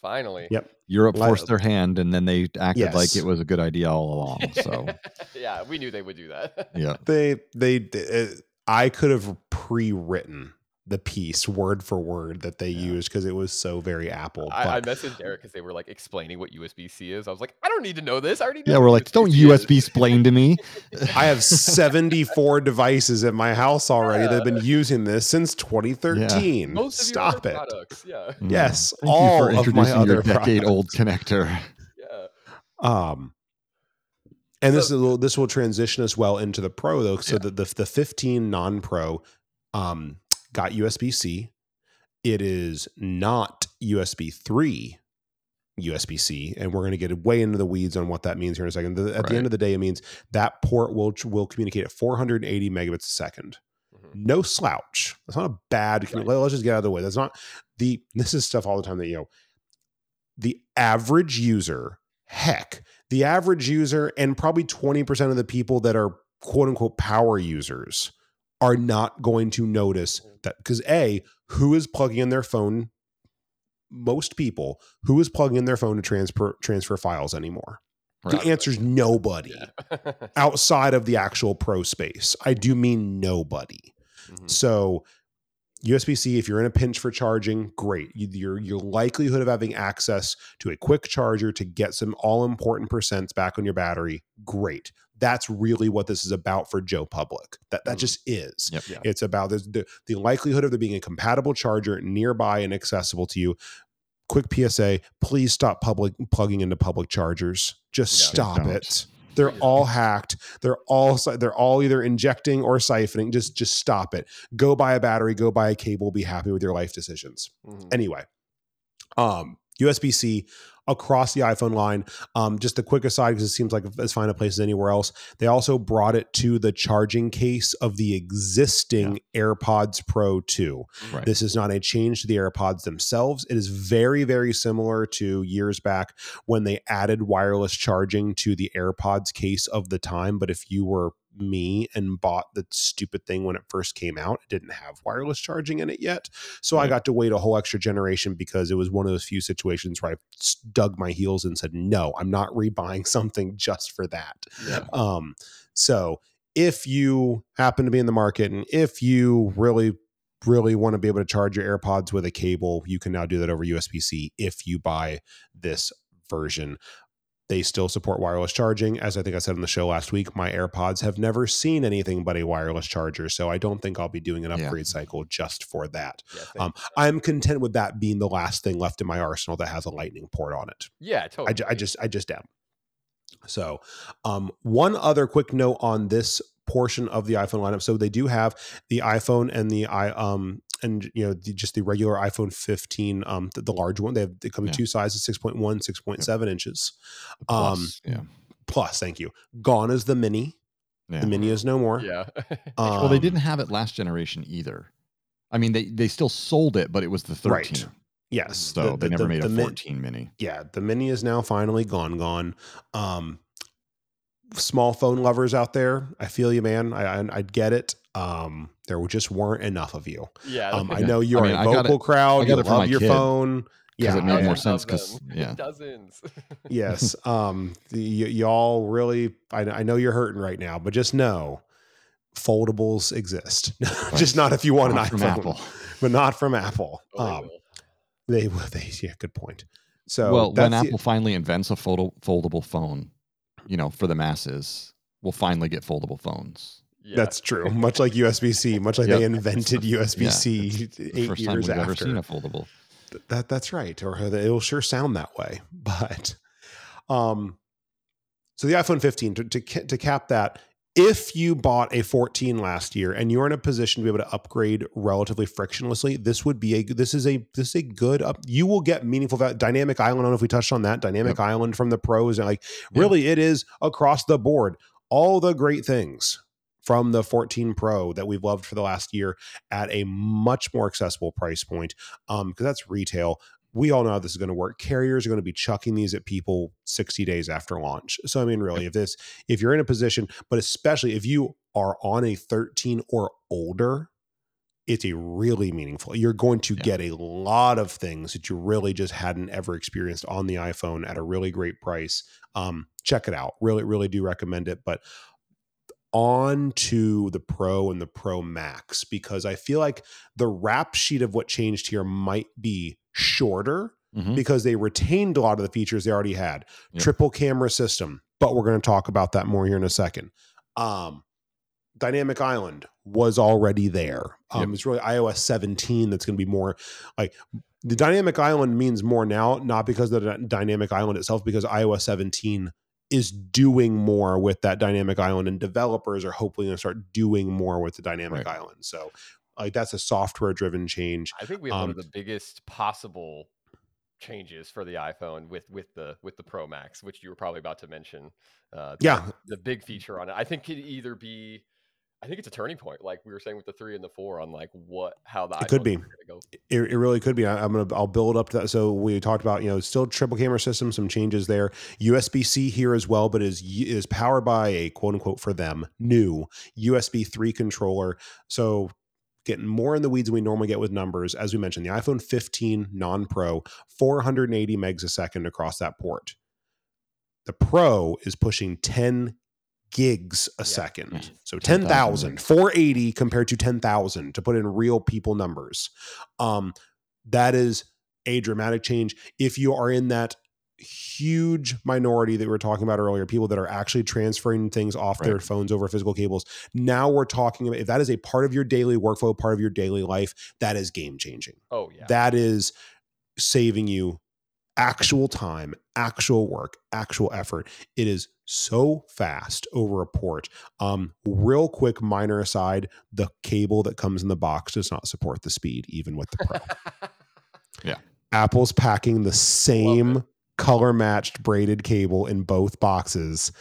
finally, yep. Europe forced their hand, and then they acted yes. like it was a good idea all along. So yeah, we knew they would do that. yeah. They they. Uh, I could have pre-written the piece word for word that they yeah. used because it was so very Apple. I, I messaged Eric because they were like explaining what USB C is. I was like, I don't need to know this. I already Yeah, we're like, don't USB explain to me. I have 74 devices at my house already yeah. that have been using this since 2013. Yeah. Most of Stop it. Products. Yeah. Mm. Yes. Thank all you for introducing your decade old connector. Yeah. Um and so, this will this will transition us well into the pro though. So yeah. the, the the 15 non-pro um got USB C. It is not USB 3 USB C, and we're going to get way into the weeds on what that means here in a second. At right. the end of the day, it means that port will will communicate at 480 megabits a 2nd mm-hmm. No slouch. That's not a bad. Right. Let's just get out of the way. That's not the. This is stuff all the time that you know. The average user, heck, the average user, and probably 20% of the people that are quote unquote power users are not going to notice mm. that because a who is plugging in their phone most people who is plugging in their phone to transfer transfer files anymore right. the answer is nobody yeah. outside of the actual pro space i do mean nobody mm-hmm. so USB-C, if you're in a pinch for charging, great. Your your likelihood of having access to a quick charger to get some all important percents back on your battery, great that's really what this is about for Joe Public. That that mm. just is. Yep, yeah. It's about the, the, likelihood of there being a compatible charger nearby and accessible to you. Quick PSA: Please stop public plugging into public chargers. Just yeah, stop it. They're all hacked. They're all they're all either injecting or siphoning. Just just stop it. Go buy a battery. Go buy a cable. Be happy with your life decisions. Mm-hmm. Anyway, um, USB C across the iPhone line. Um, just a quick aside because it seems like as fine a place as anywhere else. They also brought it to the charging case of the existing yeah. AirPods Pro 2. Right. This is not a change to the AirPods themselves. It is very, very similar to years back when they added wireless charging to the AirPods case of the time. But if you were me and bought the stupid thing when it first came out. It didn't have wireless charging in it yet. So I got to wait a whole extra generation because it was one of those few situations where I dug my heels and said, no, I'm not rebuying something just for that. Yeah. Um, so if you happen to be in the market and if you really really want to be able to charge your AirPods with a cable, you can now do that over USB C if you buy this version. They still support wireless charging. As I think I said on the show last week, my AirPods have never seen anything but a wireless charger. So I don't think I'll be doing an upgrade yeah. cycle just for that. Yeah, um, I'm content with that being the last thing left in my arsenal that has a lightning port on it. Yeah, totally. I, I just, I just am. So, um, one other quick note on this portion of the iPhone lineup. So they do have the iPhone and the i um and you know the, just the regular iPhone 15 um the, the large one. They have they come in two sizes 6.1 6.7 inches. Plus, um yeah. Plus, thank you. Gone is the mini. Yeah. The mini is no more. Yeah. um, well, they didn't have it last generation either. I mean, they they still sold it, but it was the 13. Right. Yes. So the, they never made a 14 mini. Yeah, the mini is now finally gone gone. Um small phone lovers out there, I feel you, man. I, I would get it. Um, there just weren't enough of you. Yeah, um, I know you are I mean, a vocal crowd. You love your kid. phone. Yeah, it made more sense because yeah, dozens. yes, um, the, y- y'all really. I, I know you're hurting right now, but just know foldables exist. Right. just not if you want not an iPhone, Apple. but not from Apple. Oh, um, they, they, yeah, good point. So well, when the, Apple finally invents a fold, foldable phone, you know, for the masses, we'll finally get foldable phones. Yeah. That's true. Much like USB C, much like yep. they invented USB C yeah. eight first years time we've after. Ever seen a foldable. That that's right. Or it'll sure sound that way. But um, so the iPhone 15 to, to to cap that, if you bought a 14 last year and you're in a position to be able to upgrade relatively frictionlessly, this would be a this is a this is a good up. You will get meaningful value. Dynamic Island. I don't know if we touched on that. Dynamic yep. Island from the pros and like really it is across the board. All the great things from the 14 Pro that we've loved for the last year at a much more accessible price point. Um, because that's retail we all know how this is going to work. Carriers are going to be chucking these at people 60 days after launch. So I mean, really, if this, if you're in a position, but especially if you are on a 13 or older, it's a really meaningful. You're going to yeah. get a lot of things that you really just hadn't ever experienced on the iPhone at a really great price. Um, check it out. Really, really do recommend it. But on to the Pro and the Pro Max because I feel like the rap sheet of what changed here might be shorter mm-hmm. because they retained a lot of the features they already had. Yep. Triple camera system, but we're going to talk about that more here in a second. Um, Dynamic Island was already there. Um, yep. It's really iOS 17 that's going to be more like the Dynamic Island means more now, not because of the Dynamic Island itself, because iOS 17 is doing more with that dynamic island and developers are hopefully going to start doing more with the dynamic right. island so like that's a software driven change i think we have um, one of um the biggest possible changes for the iphone with with the with the pro max which you were probably about to mention uh, the, yeah the big feature on it i think could either be I think it's a turning point, like we were saying with the three and the four, on like what how the it could be. Go. It, it really could be. I, am gonna I'll build up to that. So we talked about you know still triple camera system, some changes there. USB C here as well, but is is powered by a quote unquote for them new USB three controller. So getting more in the weeds than we normally get with numbers. As we mentioned, the iPhone 15 non Pro, 480 megs a second across that port. The Pro is pushing 10 gigs a yeah. second. So 10,000, 480 compared to 10,000 to put in real people numbers. Um, that is a dramatic change. If you are in that huge minority that we were talking about earlier, people that are actually transferring things off right. their phones over physical cables. Now we're talking about if that is a part of your daily workflow, part of your daily life, that is game changing. Oh, yeah. That is saving you actual time, actual work, actual effort. It is so fast over a port. Um, real quick, minor aside: the cable that comes in the box does not support the speed, even with the Pro. yeah, Apple's packing the same color matched braided cable in both boxes.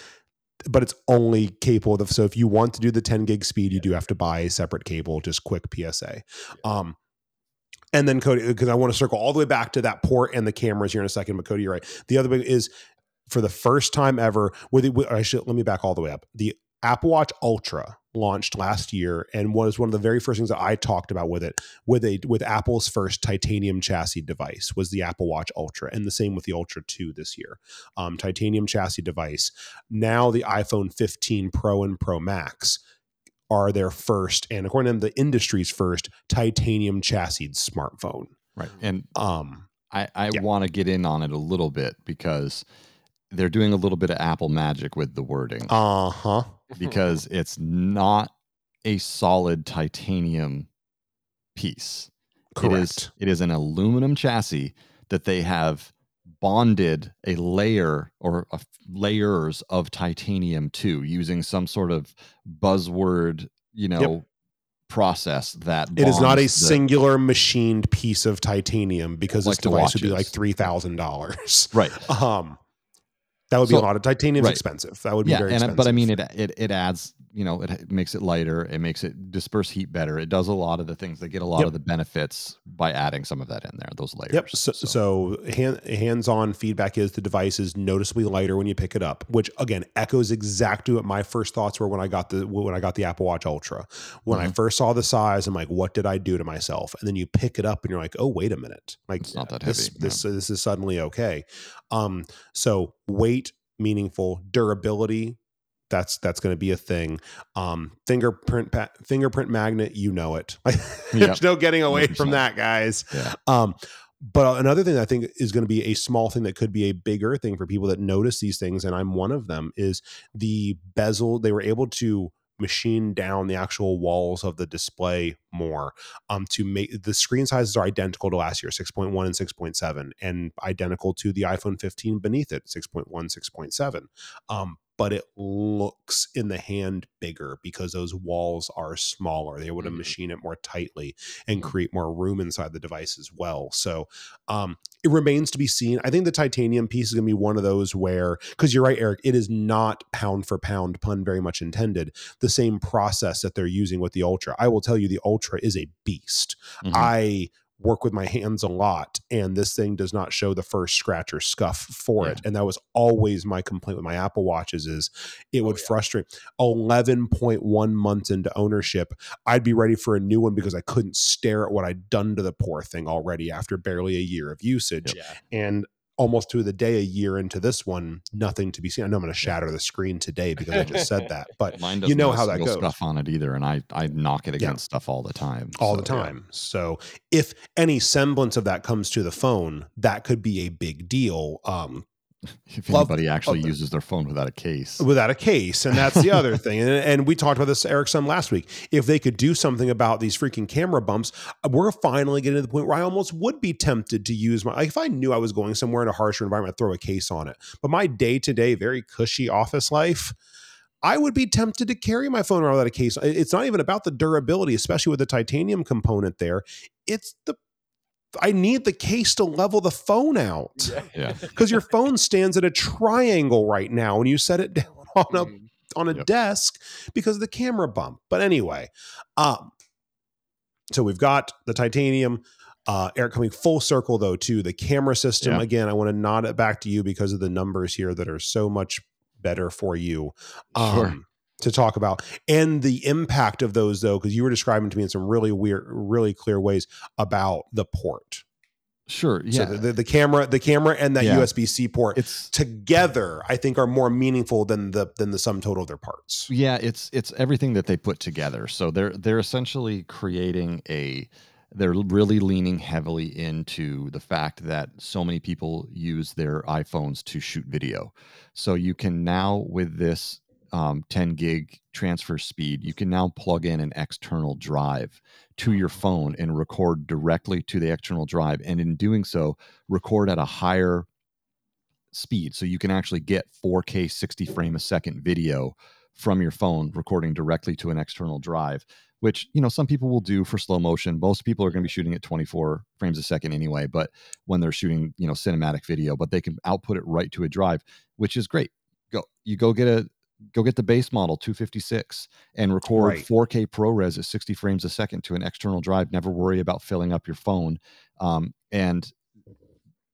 But it's only capable of so if you want to do the 10 gig speed, you do have to buy a separate cable. Just quick PSA. Um, and then Cody, because I want to circle all the way back to that port and the cameras here in a second. But Cody, you're right. The other thing is for the first time ever, with, it, I should let me back all the way up. The Apple Watch Ultra launched last year and was one of the very first things that I talked about with it with a with Apple's first titanium chassis device was the Apple Watch Ultra and the same with the Ultra 2 this year. Um, titanium chassis device. Now the iPhone 15 Pro and Pro Max are their first, and according to them, the industry's first titanium chassis smartphone. Right. And um, I, I yeah. want to get in on it a little bit because they're doing a little bit of Apple magic with the wording. Uh huh. Because it's not a solid titanium piece. Correct. It is, it is an aluminum chassis that they have bonded a layer or a layers of titanium to using some sort of buzzword, you know, yep. process that it is not a the, singular machined piece of titanium because like this device would be like three thousand dollars. Right. Um, that would be so, a lot of titanium's right. expensive. That would be yeah, very expensive. but I mean, it, it it adds you know, it makes it lighter. It makes it disperse heat better. It does a lot of the things that get a lot yep. of the benefits by adding some of that in there, those layers. Yep. So, so. so hand, hands-on feedback is the device is noticeably lighter when you pick it up, which again echoes exactly what my first thoughts were when I got the when I got the Apple Watch Ultra. When mm-hmm. I first saw the size, I'm like, what did I do to myself? And then you pick it up and you're like, oh, wait a minute, like it's not that this, heavy. This this is suddenly okay. Um, so weight meaningful durability that's that's going to be a thing. Um, fingerprint pa- fingerprint magnet, you know it. There's yep. no getting away 100%. from that, guys. Yeah. Um, but another thing I think is going to be a small thing that could be a bigger thing for people that notice these things, and I'm one of them, is the bezel. They were able to machine down the actual walls of the display more um, to make the screen sizes are identical to last year 6.1 and 6.7 and identical to the iphone 15 beneath it 6.1 6.7 um, but it looks in the hand bigger because those walls are smaller. They're able to mm-hmm. machine it more tightly and mm-hmm. create more room inside the device as well. So um, it remains to be seen. I think the titanium piece is going to be one of those where, because you're right, Eric, it is not pound for pound, pun very much intended, the same process that they're using with the Ultra. I will tell you, the Ultra is a beast. Mm-hmm. I work with my hands a lot and this thing does not show the first scratch or scuff for yeah. it and that was always my complaint with my apple watches is it oh, would yeah. frustrate 11.1 months into ownership i'd be ready for a new one because i couldn't stare at what i'd done to the poor thing already after barely a year of usage yeah. and almost to the day a year into this one, nothing to be seen. I know I'm going to shatter the screen today because I just said that, but you know how that goes. Stuff on it either, and I I knock it against yeah. stuff all the time, all so, the time. Yeah. So if any semblance of that comes to the phone, that could be a big deal. Um, if anybody love, actually oh, uses their phone without a case without a case and that's the other thing and, and, we talked about this ericsson last week if they could do something about these freaking camera bumps we're finally getting to the point where i almost would be tempted to use my like if i knew i was going somewhere in a harsher environment I'd throw a case on it but my day-to-day very cushy office life I would be tempted to carry my phone around without a case. It's not even about the durability, especially with the titanium component there. It's the I need the case to level the phone out. Yeah. Because your phone stands at a triangle right now and you set it down on a mm-hmm. on a yep. desk because of the camera bump. But anyway, um so we've got the titanium uh Eric coming full circle though to the camera system. Yeah. Again, I want to nod it back to you because of the numbers here that are so much better for you. Um, sure to talk about. And the impact of those though because you were describing to me in some really weird really clear ways about the port. Sure yeah so the, the, the camera the camera and that yeah. usb-c port it's together i think are more meaningful than the than the sum total of their parts. Yeah it's it's everything that they put together. So they're they're essentially creating a they're really leaning heavily into the fact that so many people use their iPhones to shoot video. So you can now, with this um, 10 gig transfer speed, you can now plug in an external drive to your phone and record directly to the external drive. And in doing so, record at a higher speed. So you can actually get 4K 60 frame a second video from your phone recording directly to an external drive which you know some people will do for slow motion most people are going to be shooting at 24 frames a second anyway but when they're shooting you know cinematic video but they can output it right to a drive which is great go you go get a go get the base model 256 and record right. 4K ProRes at 60 frames a second to an external drive. Never worry about filling up your phone. Um, and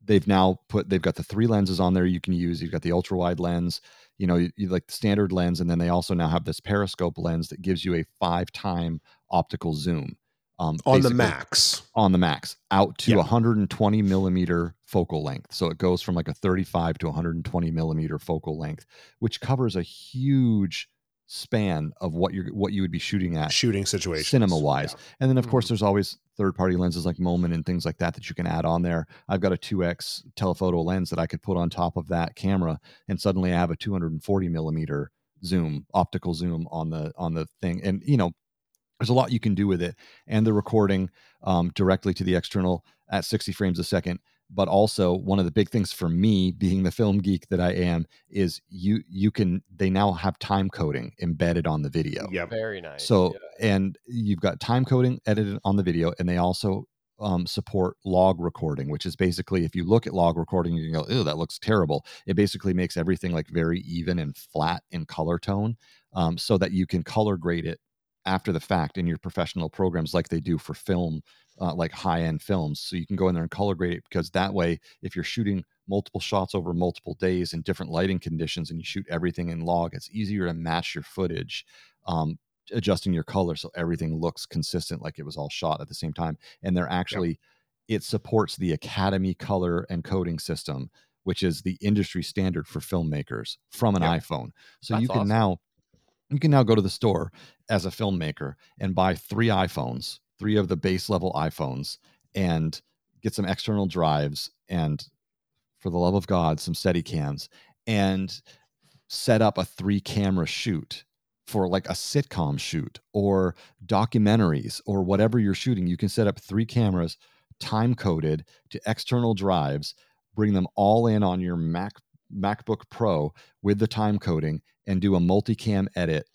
they've now put they've got the three lenses on there you can use. You've got the ultra wide lens, you know, you, you like the standard lens, and then they also now have this periscope lens that gives you a five time optical zoom um, on the max. on the max out to 120 millimeter focal length. So it goes from like a 35 to 120 millimeter focal length which covers a huge span of what you're what you would be shooting at shooting situation cinema wise yeah. and then of mm-hmm. course there's always third party lenses like moment and things like that that you can add on there. I've got a 2x telephoto lens that i could put on top of that camera and suddenly i have a 240 millimeter zoom optical zoom on the on the thing. And you know there's a lot you can do with it and the recording um, directly to the external at 60 frames a second but also one of the big things for me being the film geek that i am is you you can they now have time coding embedded on the video yeah very nice so yeah. and you've got time coding edited on the video and they also um, support log recording, which is basically if you look at log recording, you can go, "Oh, that looks terrible." It basically makes everything like very even and flat in color tone, um, so that you can color grade it after the fact in your professional programs like they do for film uh, like high end films so you can go in there and color grade it because that way if you're shooting multiple shots over multiple days in different lighting conditions and you shoot everything in log it's easier to match your footage um, adjusting your color so everything looks consistent like it was all shot at the same time. And they're actually it supports the academy color encoding system which is the industry standard for filmmakers from an iphone. So That's you can awesome. now you can now go to the store as a filmmaker and buy three iPhones, three of the base level iPhones, and get some external drives and, for the love of God, some Steadicams and set up a three camera shoot for like a sitcom shoot or documentaries or whatever you're shooting. You can set up three cameras time coded to external drives, bring them all in on your Mac MacBook Pro with the time coding and do a multicam edit,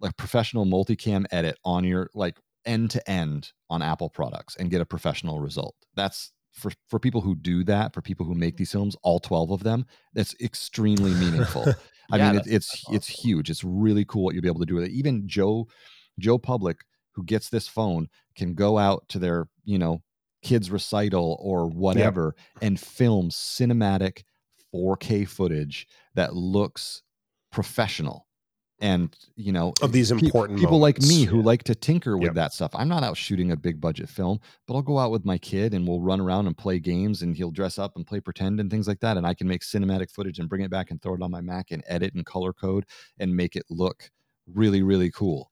like professional multicam edit on your like end to end on Apple products and get a professional result. That's for for people who do that, for people who make these films, all 12 of them, that's extremely meaningful. I yeah, mean, it, it's awesome. it's huge. It's really cool what you'll be able to do with it. Even Joe Joe Public, who gets this phone, can go out to their you know kids recital or whatever yep. and film cinematic 4K footage that looks professional and you know of these important pe- people moments. like me who like to tinker with yep. that stuff. I'm not out shooting a big budget film but i'll go out with my kid and we'll run around and play games and he'll dress up and play pretend and things like that. And i can make cinematic footage and bring it back and throw it on my mac and edit and color code and make it look really really cool.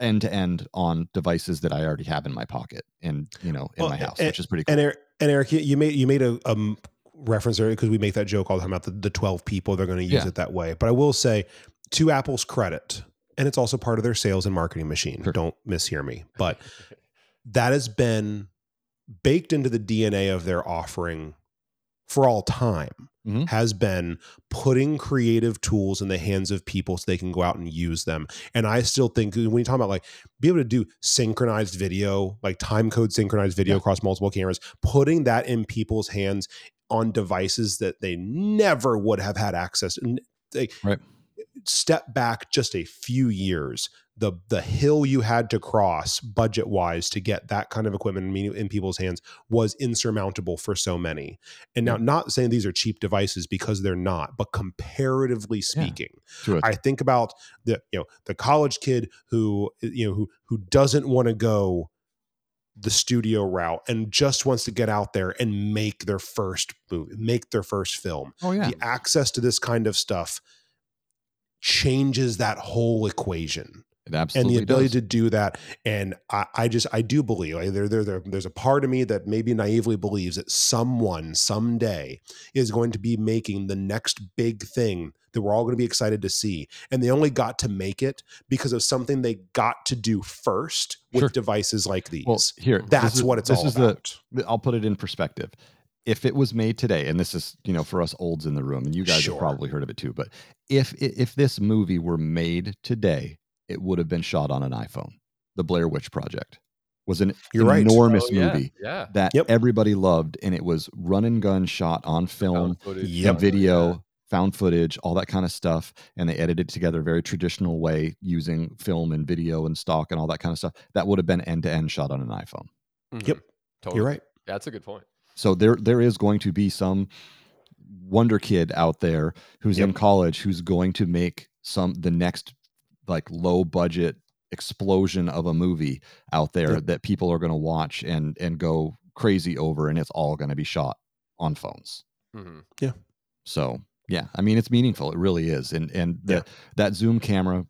End to end on devices that i already have in my pocket and you know in well, my house and, which is pretty cool. And eric, and eric you made you made a um reference there because we make that joke all the time about the, the 12 people they're going to use yeah. it that way but i will say to Apple's credit, and it's also part of their sales and marketing machine. Sure. Don't mishear me, but that has been baked into the DNA of their offering for all time. Mm-hmm. Has been putting creative tools in the hands of people so they can go out and use them. And I still think when you talk about like be able to do synchronized video, like time code synchronized video yeah. across multiple cameras, putting that in people's hands on devices that they never would have had access. And they, right step back just a few years, the the hill you had to cross budget wise to get that kind of equipment in, people's hands was insurmountable for so many. And now, not saying these are cheap devices because they're not, but comparatively speaking, yeah, I think about the you know the college kid who you know who who doesn't want to go the studio route and just wants to get out there and make their first movie, make their first film. Oh yeah, the access to this kind of stuff changes that whole equation. It absolutely and the ability does. to do that. And I, I just I do believe like, there, there, there there's a part of me that maybe naively believes that someone someday is going to be making the next big thing that we're all going to be excited to see. And they only got to make it because of something they got to do first with sure. devices like these. Well, here, that's is, what it's all about. The, I'll put it in perspective if it was made today, and this is you know for us olds in the room, and you guys sure. have probably heard of it too, but if if this movie were made today, it would have been shot on an iPhone. The Blair Witch Project was an You're enormous right. oh, movie yeah, yeah. that yep. everybody loved, and it was run and gun shot on film, yep. video, yeah. found footage, all that kind of stuff, and they edited it together a very traditional way using film and video and stock and all that kind of stuff. That would have been end to end shot on an iPhone. Mm-hmm. Yep, totally. You're right. That's a good point. So there there is going to be some wonder kid out there who's yep. in college who's going to make some the next like low budget explosion of a movie out there yep. that people are going to watch and and go crazy over and it's all going to be shot on phones. Mm-hmm. Yeah. So, yeah, I mean it's meaningful. It really is. And and the, yeah. that zoom camera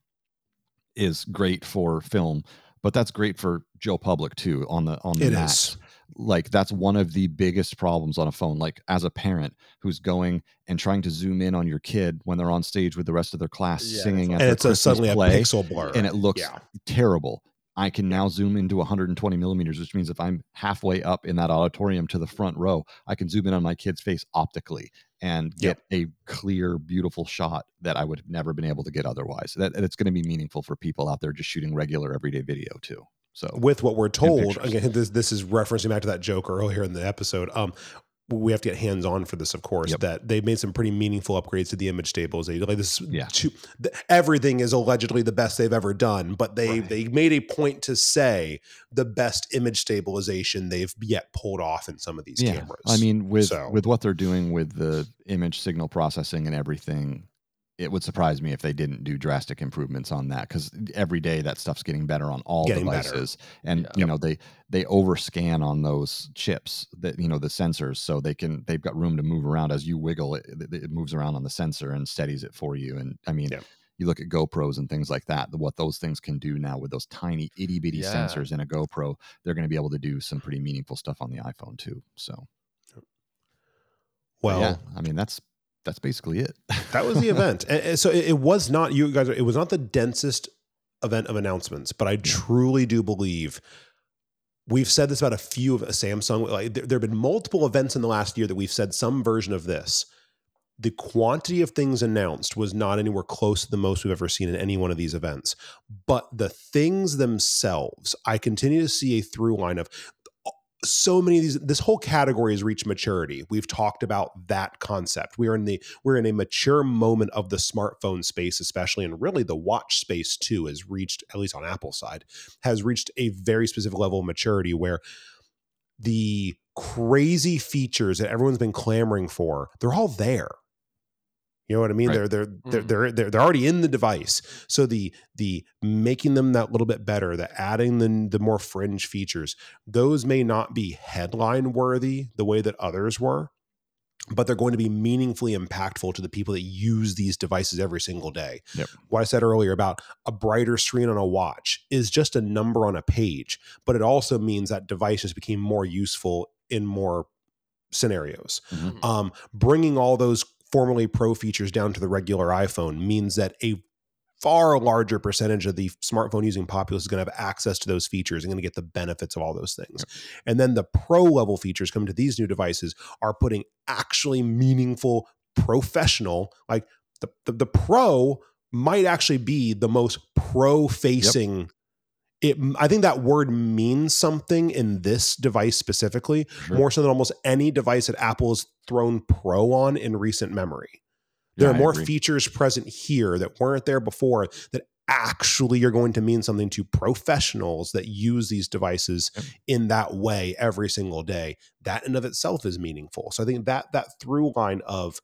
is great for film, but that's great for Joe Public too on the on the it Max. Is like that's one of the biggest problems on a phone like as a parent who's going and trying to zoom in on your kid when they're on stage with the rest of their class yeah, singing and it's a, suddenly play, a pixel blur. and it looks yeah. terrible. I can now zoom into 120 millimeters which means if i'm halfway up in that auditorium to the front row i can zoom in on my kid's face optically and get yep. a clear beautiful shot that i would have never been able to get otherwise. That, it's going to be meaningful for people out there just shooting regular everyday video too so with what we're told, again, this this is referencing back to that joke earlier in the episode. Um, we have to get hands on for this, of course. Yep. That they made some pretty meaningful upgrades to the image stabilization. Like this, yeah. Too, everything is allegedly the best they've ever done, but they right. they made a point to say the best image stabilization they've yet pulled off in some of these yeah. cameras. I mean, with so. with what they're doing with the image signal processing and everything, it would surprise me if they didn't do drastic improvements on that because every day that stuff's getting better on all getting devices better. and yeah. you know they they overscan on those chips that you know the sensors so they can they've got room to move around as you wiggle it it moves around on the sensor and steadies it for you and i mean you look at gopros and things like that what those things can do now with those tiny itty bitty yeah. sensors in a gopro they're going to be able to do some pretty meaningful stuff on the iphone too so well yeah i mean that's that's basically it That was the event. and, so it, it, was not you guys. It was not the densest event of announcements, but I truly do believe. We've said this about a few of a Samsung. Like there, there have been multiple events in the last year that we've said some version of this the quantity of things announced was not anywhere close to the most we've ever seen in any one of these events. But the things themselves, I continue to see a through line of so many of these this whole category has reached maturity. We've talked about that concept. We're in the we're in a mature moment of the smartphone space especially and really the watch space too has reached at least on apple side has reached a very specific level of maturity where the crazy features that everyone's been clamoring for they're all there you know what I mean? Right. They're they're, mm-hmm. they're they're they're they're already in the device. So the the making them that little bit better, the adding the the more fringe features, those may not be headline worthy the way that others were, but they're going to be meaningfully impactful to the people that use these devices every single day. Yep. What I said earlier about a brighter screen on a watch is just a number on a page, but it also means that devices became more useful in more scenarios. Mm-hmm. Um, bringing all those formerly pro features down to the regular iPhone means that a far larger percentage of the smartphone using populace is going to have access to those features and going to get the benefits of all those things. Yep. And then the pro level features coming to these new devices are putting actually meaningful professional like the, the, the pro might actually be the most pro facing yep it i think that word means something in this device specifically sure. more so than almost any device that apple has thrown pro on in recent memory there yeah, are more features present here that weren't there before that actually are going to mean something to professionals that use these devices yep. in that way every single day that in of itself is meaningful so i think that that through line of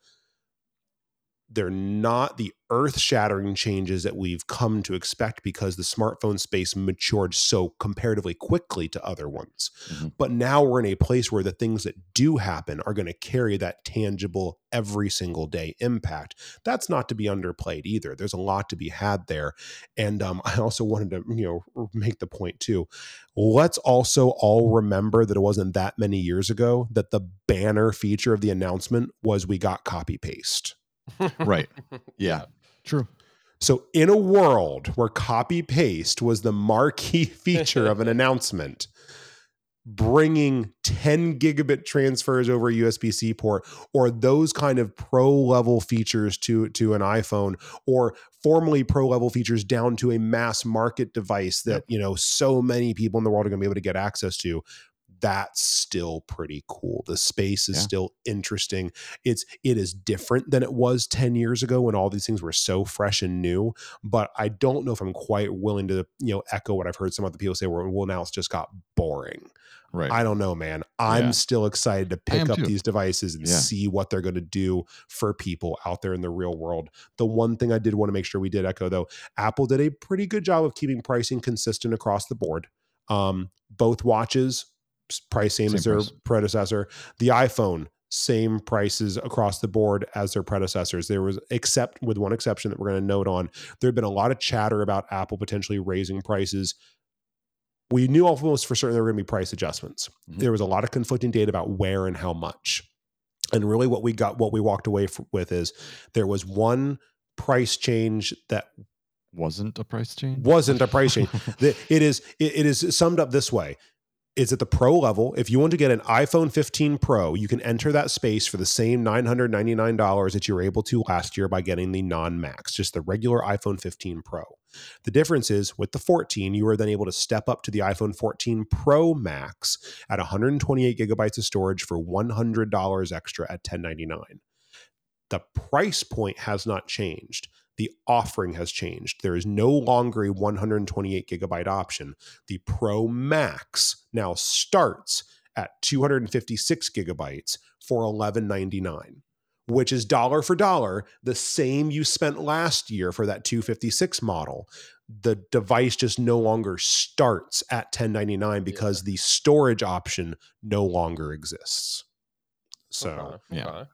they're not the earth shattering changes that we've come to expect because the smartphone space matured so comparatively quickly to other ones. Mm-hmm. But now we're in a place where the things that do happen are going to carry that tangible every single day impact. That's not to be underplayed either. There's a lot to be had there. And um, I also wanted to, you know, make the point too. Let's also all remember that it wasn't that many years ago that the banner feature of the announcement was we got copy paste right. Yeah. True. So, in a world where copy paste was the marquee feature of an announcement, bringing 10 gigabit transfers over a USB C port or those kind of pro level features to, to an iPhone or formally pro level features down to a mass market device that, yep. you know, so many people in the world are going to be able to get access to that's still pretty cool. The space is yeah. still interesting. It's it is different than it was 10 years ago when all these things were so fresh and new, but I don't know if I'm quite willing to, you know, echo what I've heard some other people say where well now it's just got boring. Right. I don't know, man. I'm yeah. still excited to pick up too. these devices and yeah. see what they're going to do for people out there in the real world. The one thing I did want to make sure we did echo though, Apple did a pretty good job of keeping pricing consistent across the board. Um, both watches price same, same as their price. predecessor. The iPhone same prices across the board as their predecessors. There was except with one exception that we're going to note on. There had been a lot of chatter about Apple potentially raising prices. We knew almost for certain there were going to be price adjustments. Mm-hmm. There was a lot of conflicting data about where and how much. And really what we got what we walked away with is there was one price change that wasn't a price change wasn't a price change it is it, it is summed up this way is at the pro level. If you want to get an iPhone 15 Pro, you can enter that space for the same $999 that you were able to last year by getting the non max, just the regular iPhone 15 Pro. The difference is with the 14, you are then able to step up to the iPhone 14 Pro Max at 128 gigabytes of storage for $100 extra at 1099. The price point has not changed the offering has changed. There is no longer a 128 gigabyte option. The Pro Max now starts at 256 gigabytes for 1199 which is dollar for dollar the same you spent last year for that 256 model the device just no longer starts at 1099 because yeah. the storage option no longer exists so okay. yeah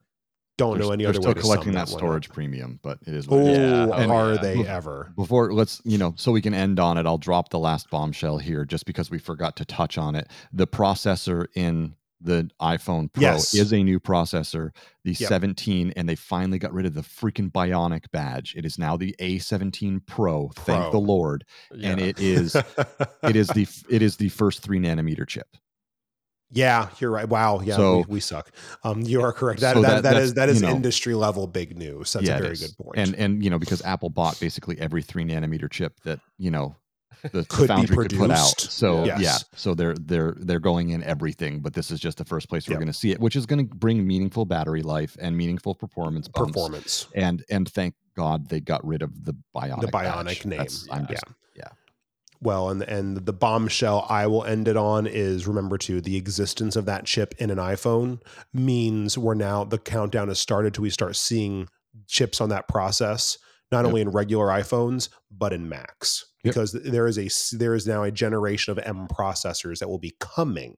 don't know any other still way. collecting that, that storage premium, but it is. What oh, yeah. are yeah. they ever? Before let's you know, so we can end on it. I'll drop the last bombshell here, just because we forgot to touch on it. The processor in the iPhone Pro Yes. is a new processor, the Yep. 17, and they finally got rid of the freaking Bionic badge. It is now the A17 Pro. Thank the Pro. Lord. And it is it is the it is the first three nanometer chip. Yeah, you're right. Wow, yeah, So- we, we suck. Um, you are correct. That So that, that- that is that is you know- industry level big news. That's Yeah, a very good point. And and you know because Apple bought basically every three nanometer chip that you know the, the Could be foundry could put out. produced. So Yes. yeah, so they're they're they're going in everything, but this is just the first place we're Yep. going to see it, which is going to bring meaningful battery life and meaningful performance bumps. performance. And and thank God they got rid of the bionic The bionic name. That's- I'm just yeah. Well, and and the bombshell I will end it on is remember too the existence of that chip in an iPhone means we're now the countdown has started till we start seeing chips on that process not Yep. only in regular iPhones but in Macs Yep. because there is a there is now a generation of M processors that will be coming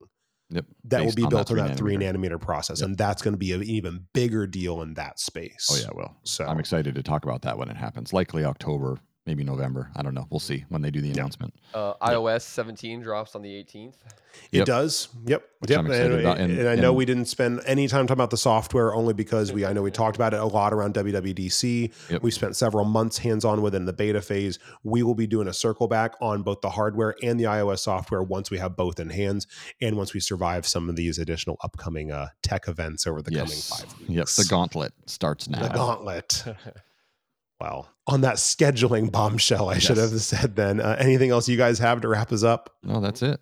Yep. that will be built on that three 3 nanometer process, and that's going to be an even bigger deal in that oh, space. Oh yeah, well. So I'm excited to talk about that when it happens. Likely October, maybe November. I don't know. We'll see when they do the announcement. Uh, iOS 17 drops on the 18th. It Yep. does. Yep. Which yep. I'm And, about. and, And- I know and- we didn't spend any time talking about the software only because we I know we talked about it a lot around WWDC. Yep. We spent several months hands on within the beta phase. We will be doing a circle back on both the hardware and the iOS software once we have both in hands and once we survive some of these additional upcoming uh, tech events over the yes. coming five weeks. Yep. The gauntlet starts now. The gauntlet. Well, on that scheduling bombshell, I should have said then. Uh, anything else you guys have to wrap us up? no, that's it.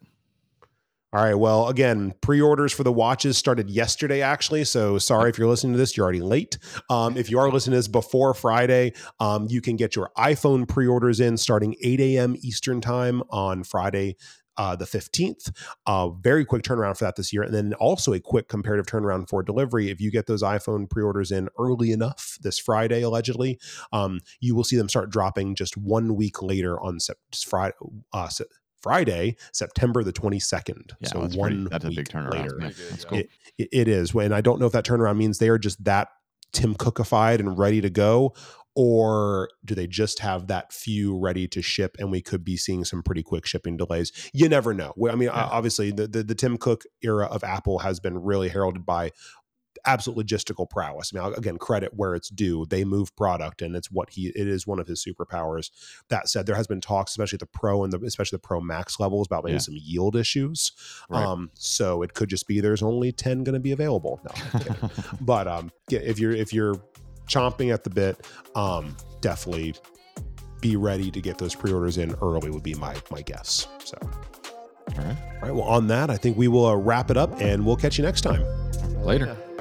All right. Well, again, pre-orders for the watches started yesterday, actually. So sorry if you're listening to this, you're already late. Um, if you are listening to this before Friday, um, you can get your iPhone pre-orders in starting 8 a.m. Eastern time on Friday. Uh, the 15th. Uh, very quick turnaround for that this year. And then also a quick comparative turnaround for delivery. If you get those iPhone pre orders in early enough this Friday, allegedly, um, you will see them start dropping just one week later on Sep- Friday. Uh, Sep- Friday, September the 22nd. Yeah, so that's one pretty- that's a big turnaround. later. Good, that's yeah. cool. It, it- it is. And I don't know if that turnaround means they are just that Tim Cookified and ready to go, or do they just have that few ready to ship and we could be seeing some pretty quick shipping delays? You never know. I mean, Yeah. obviously, the, the, the Tim Cook era of Apple has been really heralded by absolute logistical prowess. I mean, again, credit where it's due. They move product, and it's what he it is one of his superpowers. That said, there has been talks, especially the Pro and the especially the Pro Max levels, about maybe Yeah. some yield issues. Right. Um, so it could just be there's only ten going to be available. No, but um, yeah, if you're if you're chomping at the bit, um, definitely be ready to get those pre-orders in early. Would be my my guess. So. All right. All right. Well, on that, I think we will uh, wrap it up and we'll catch you next time. Later. Yeah.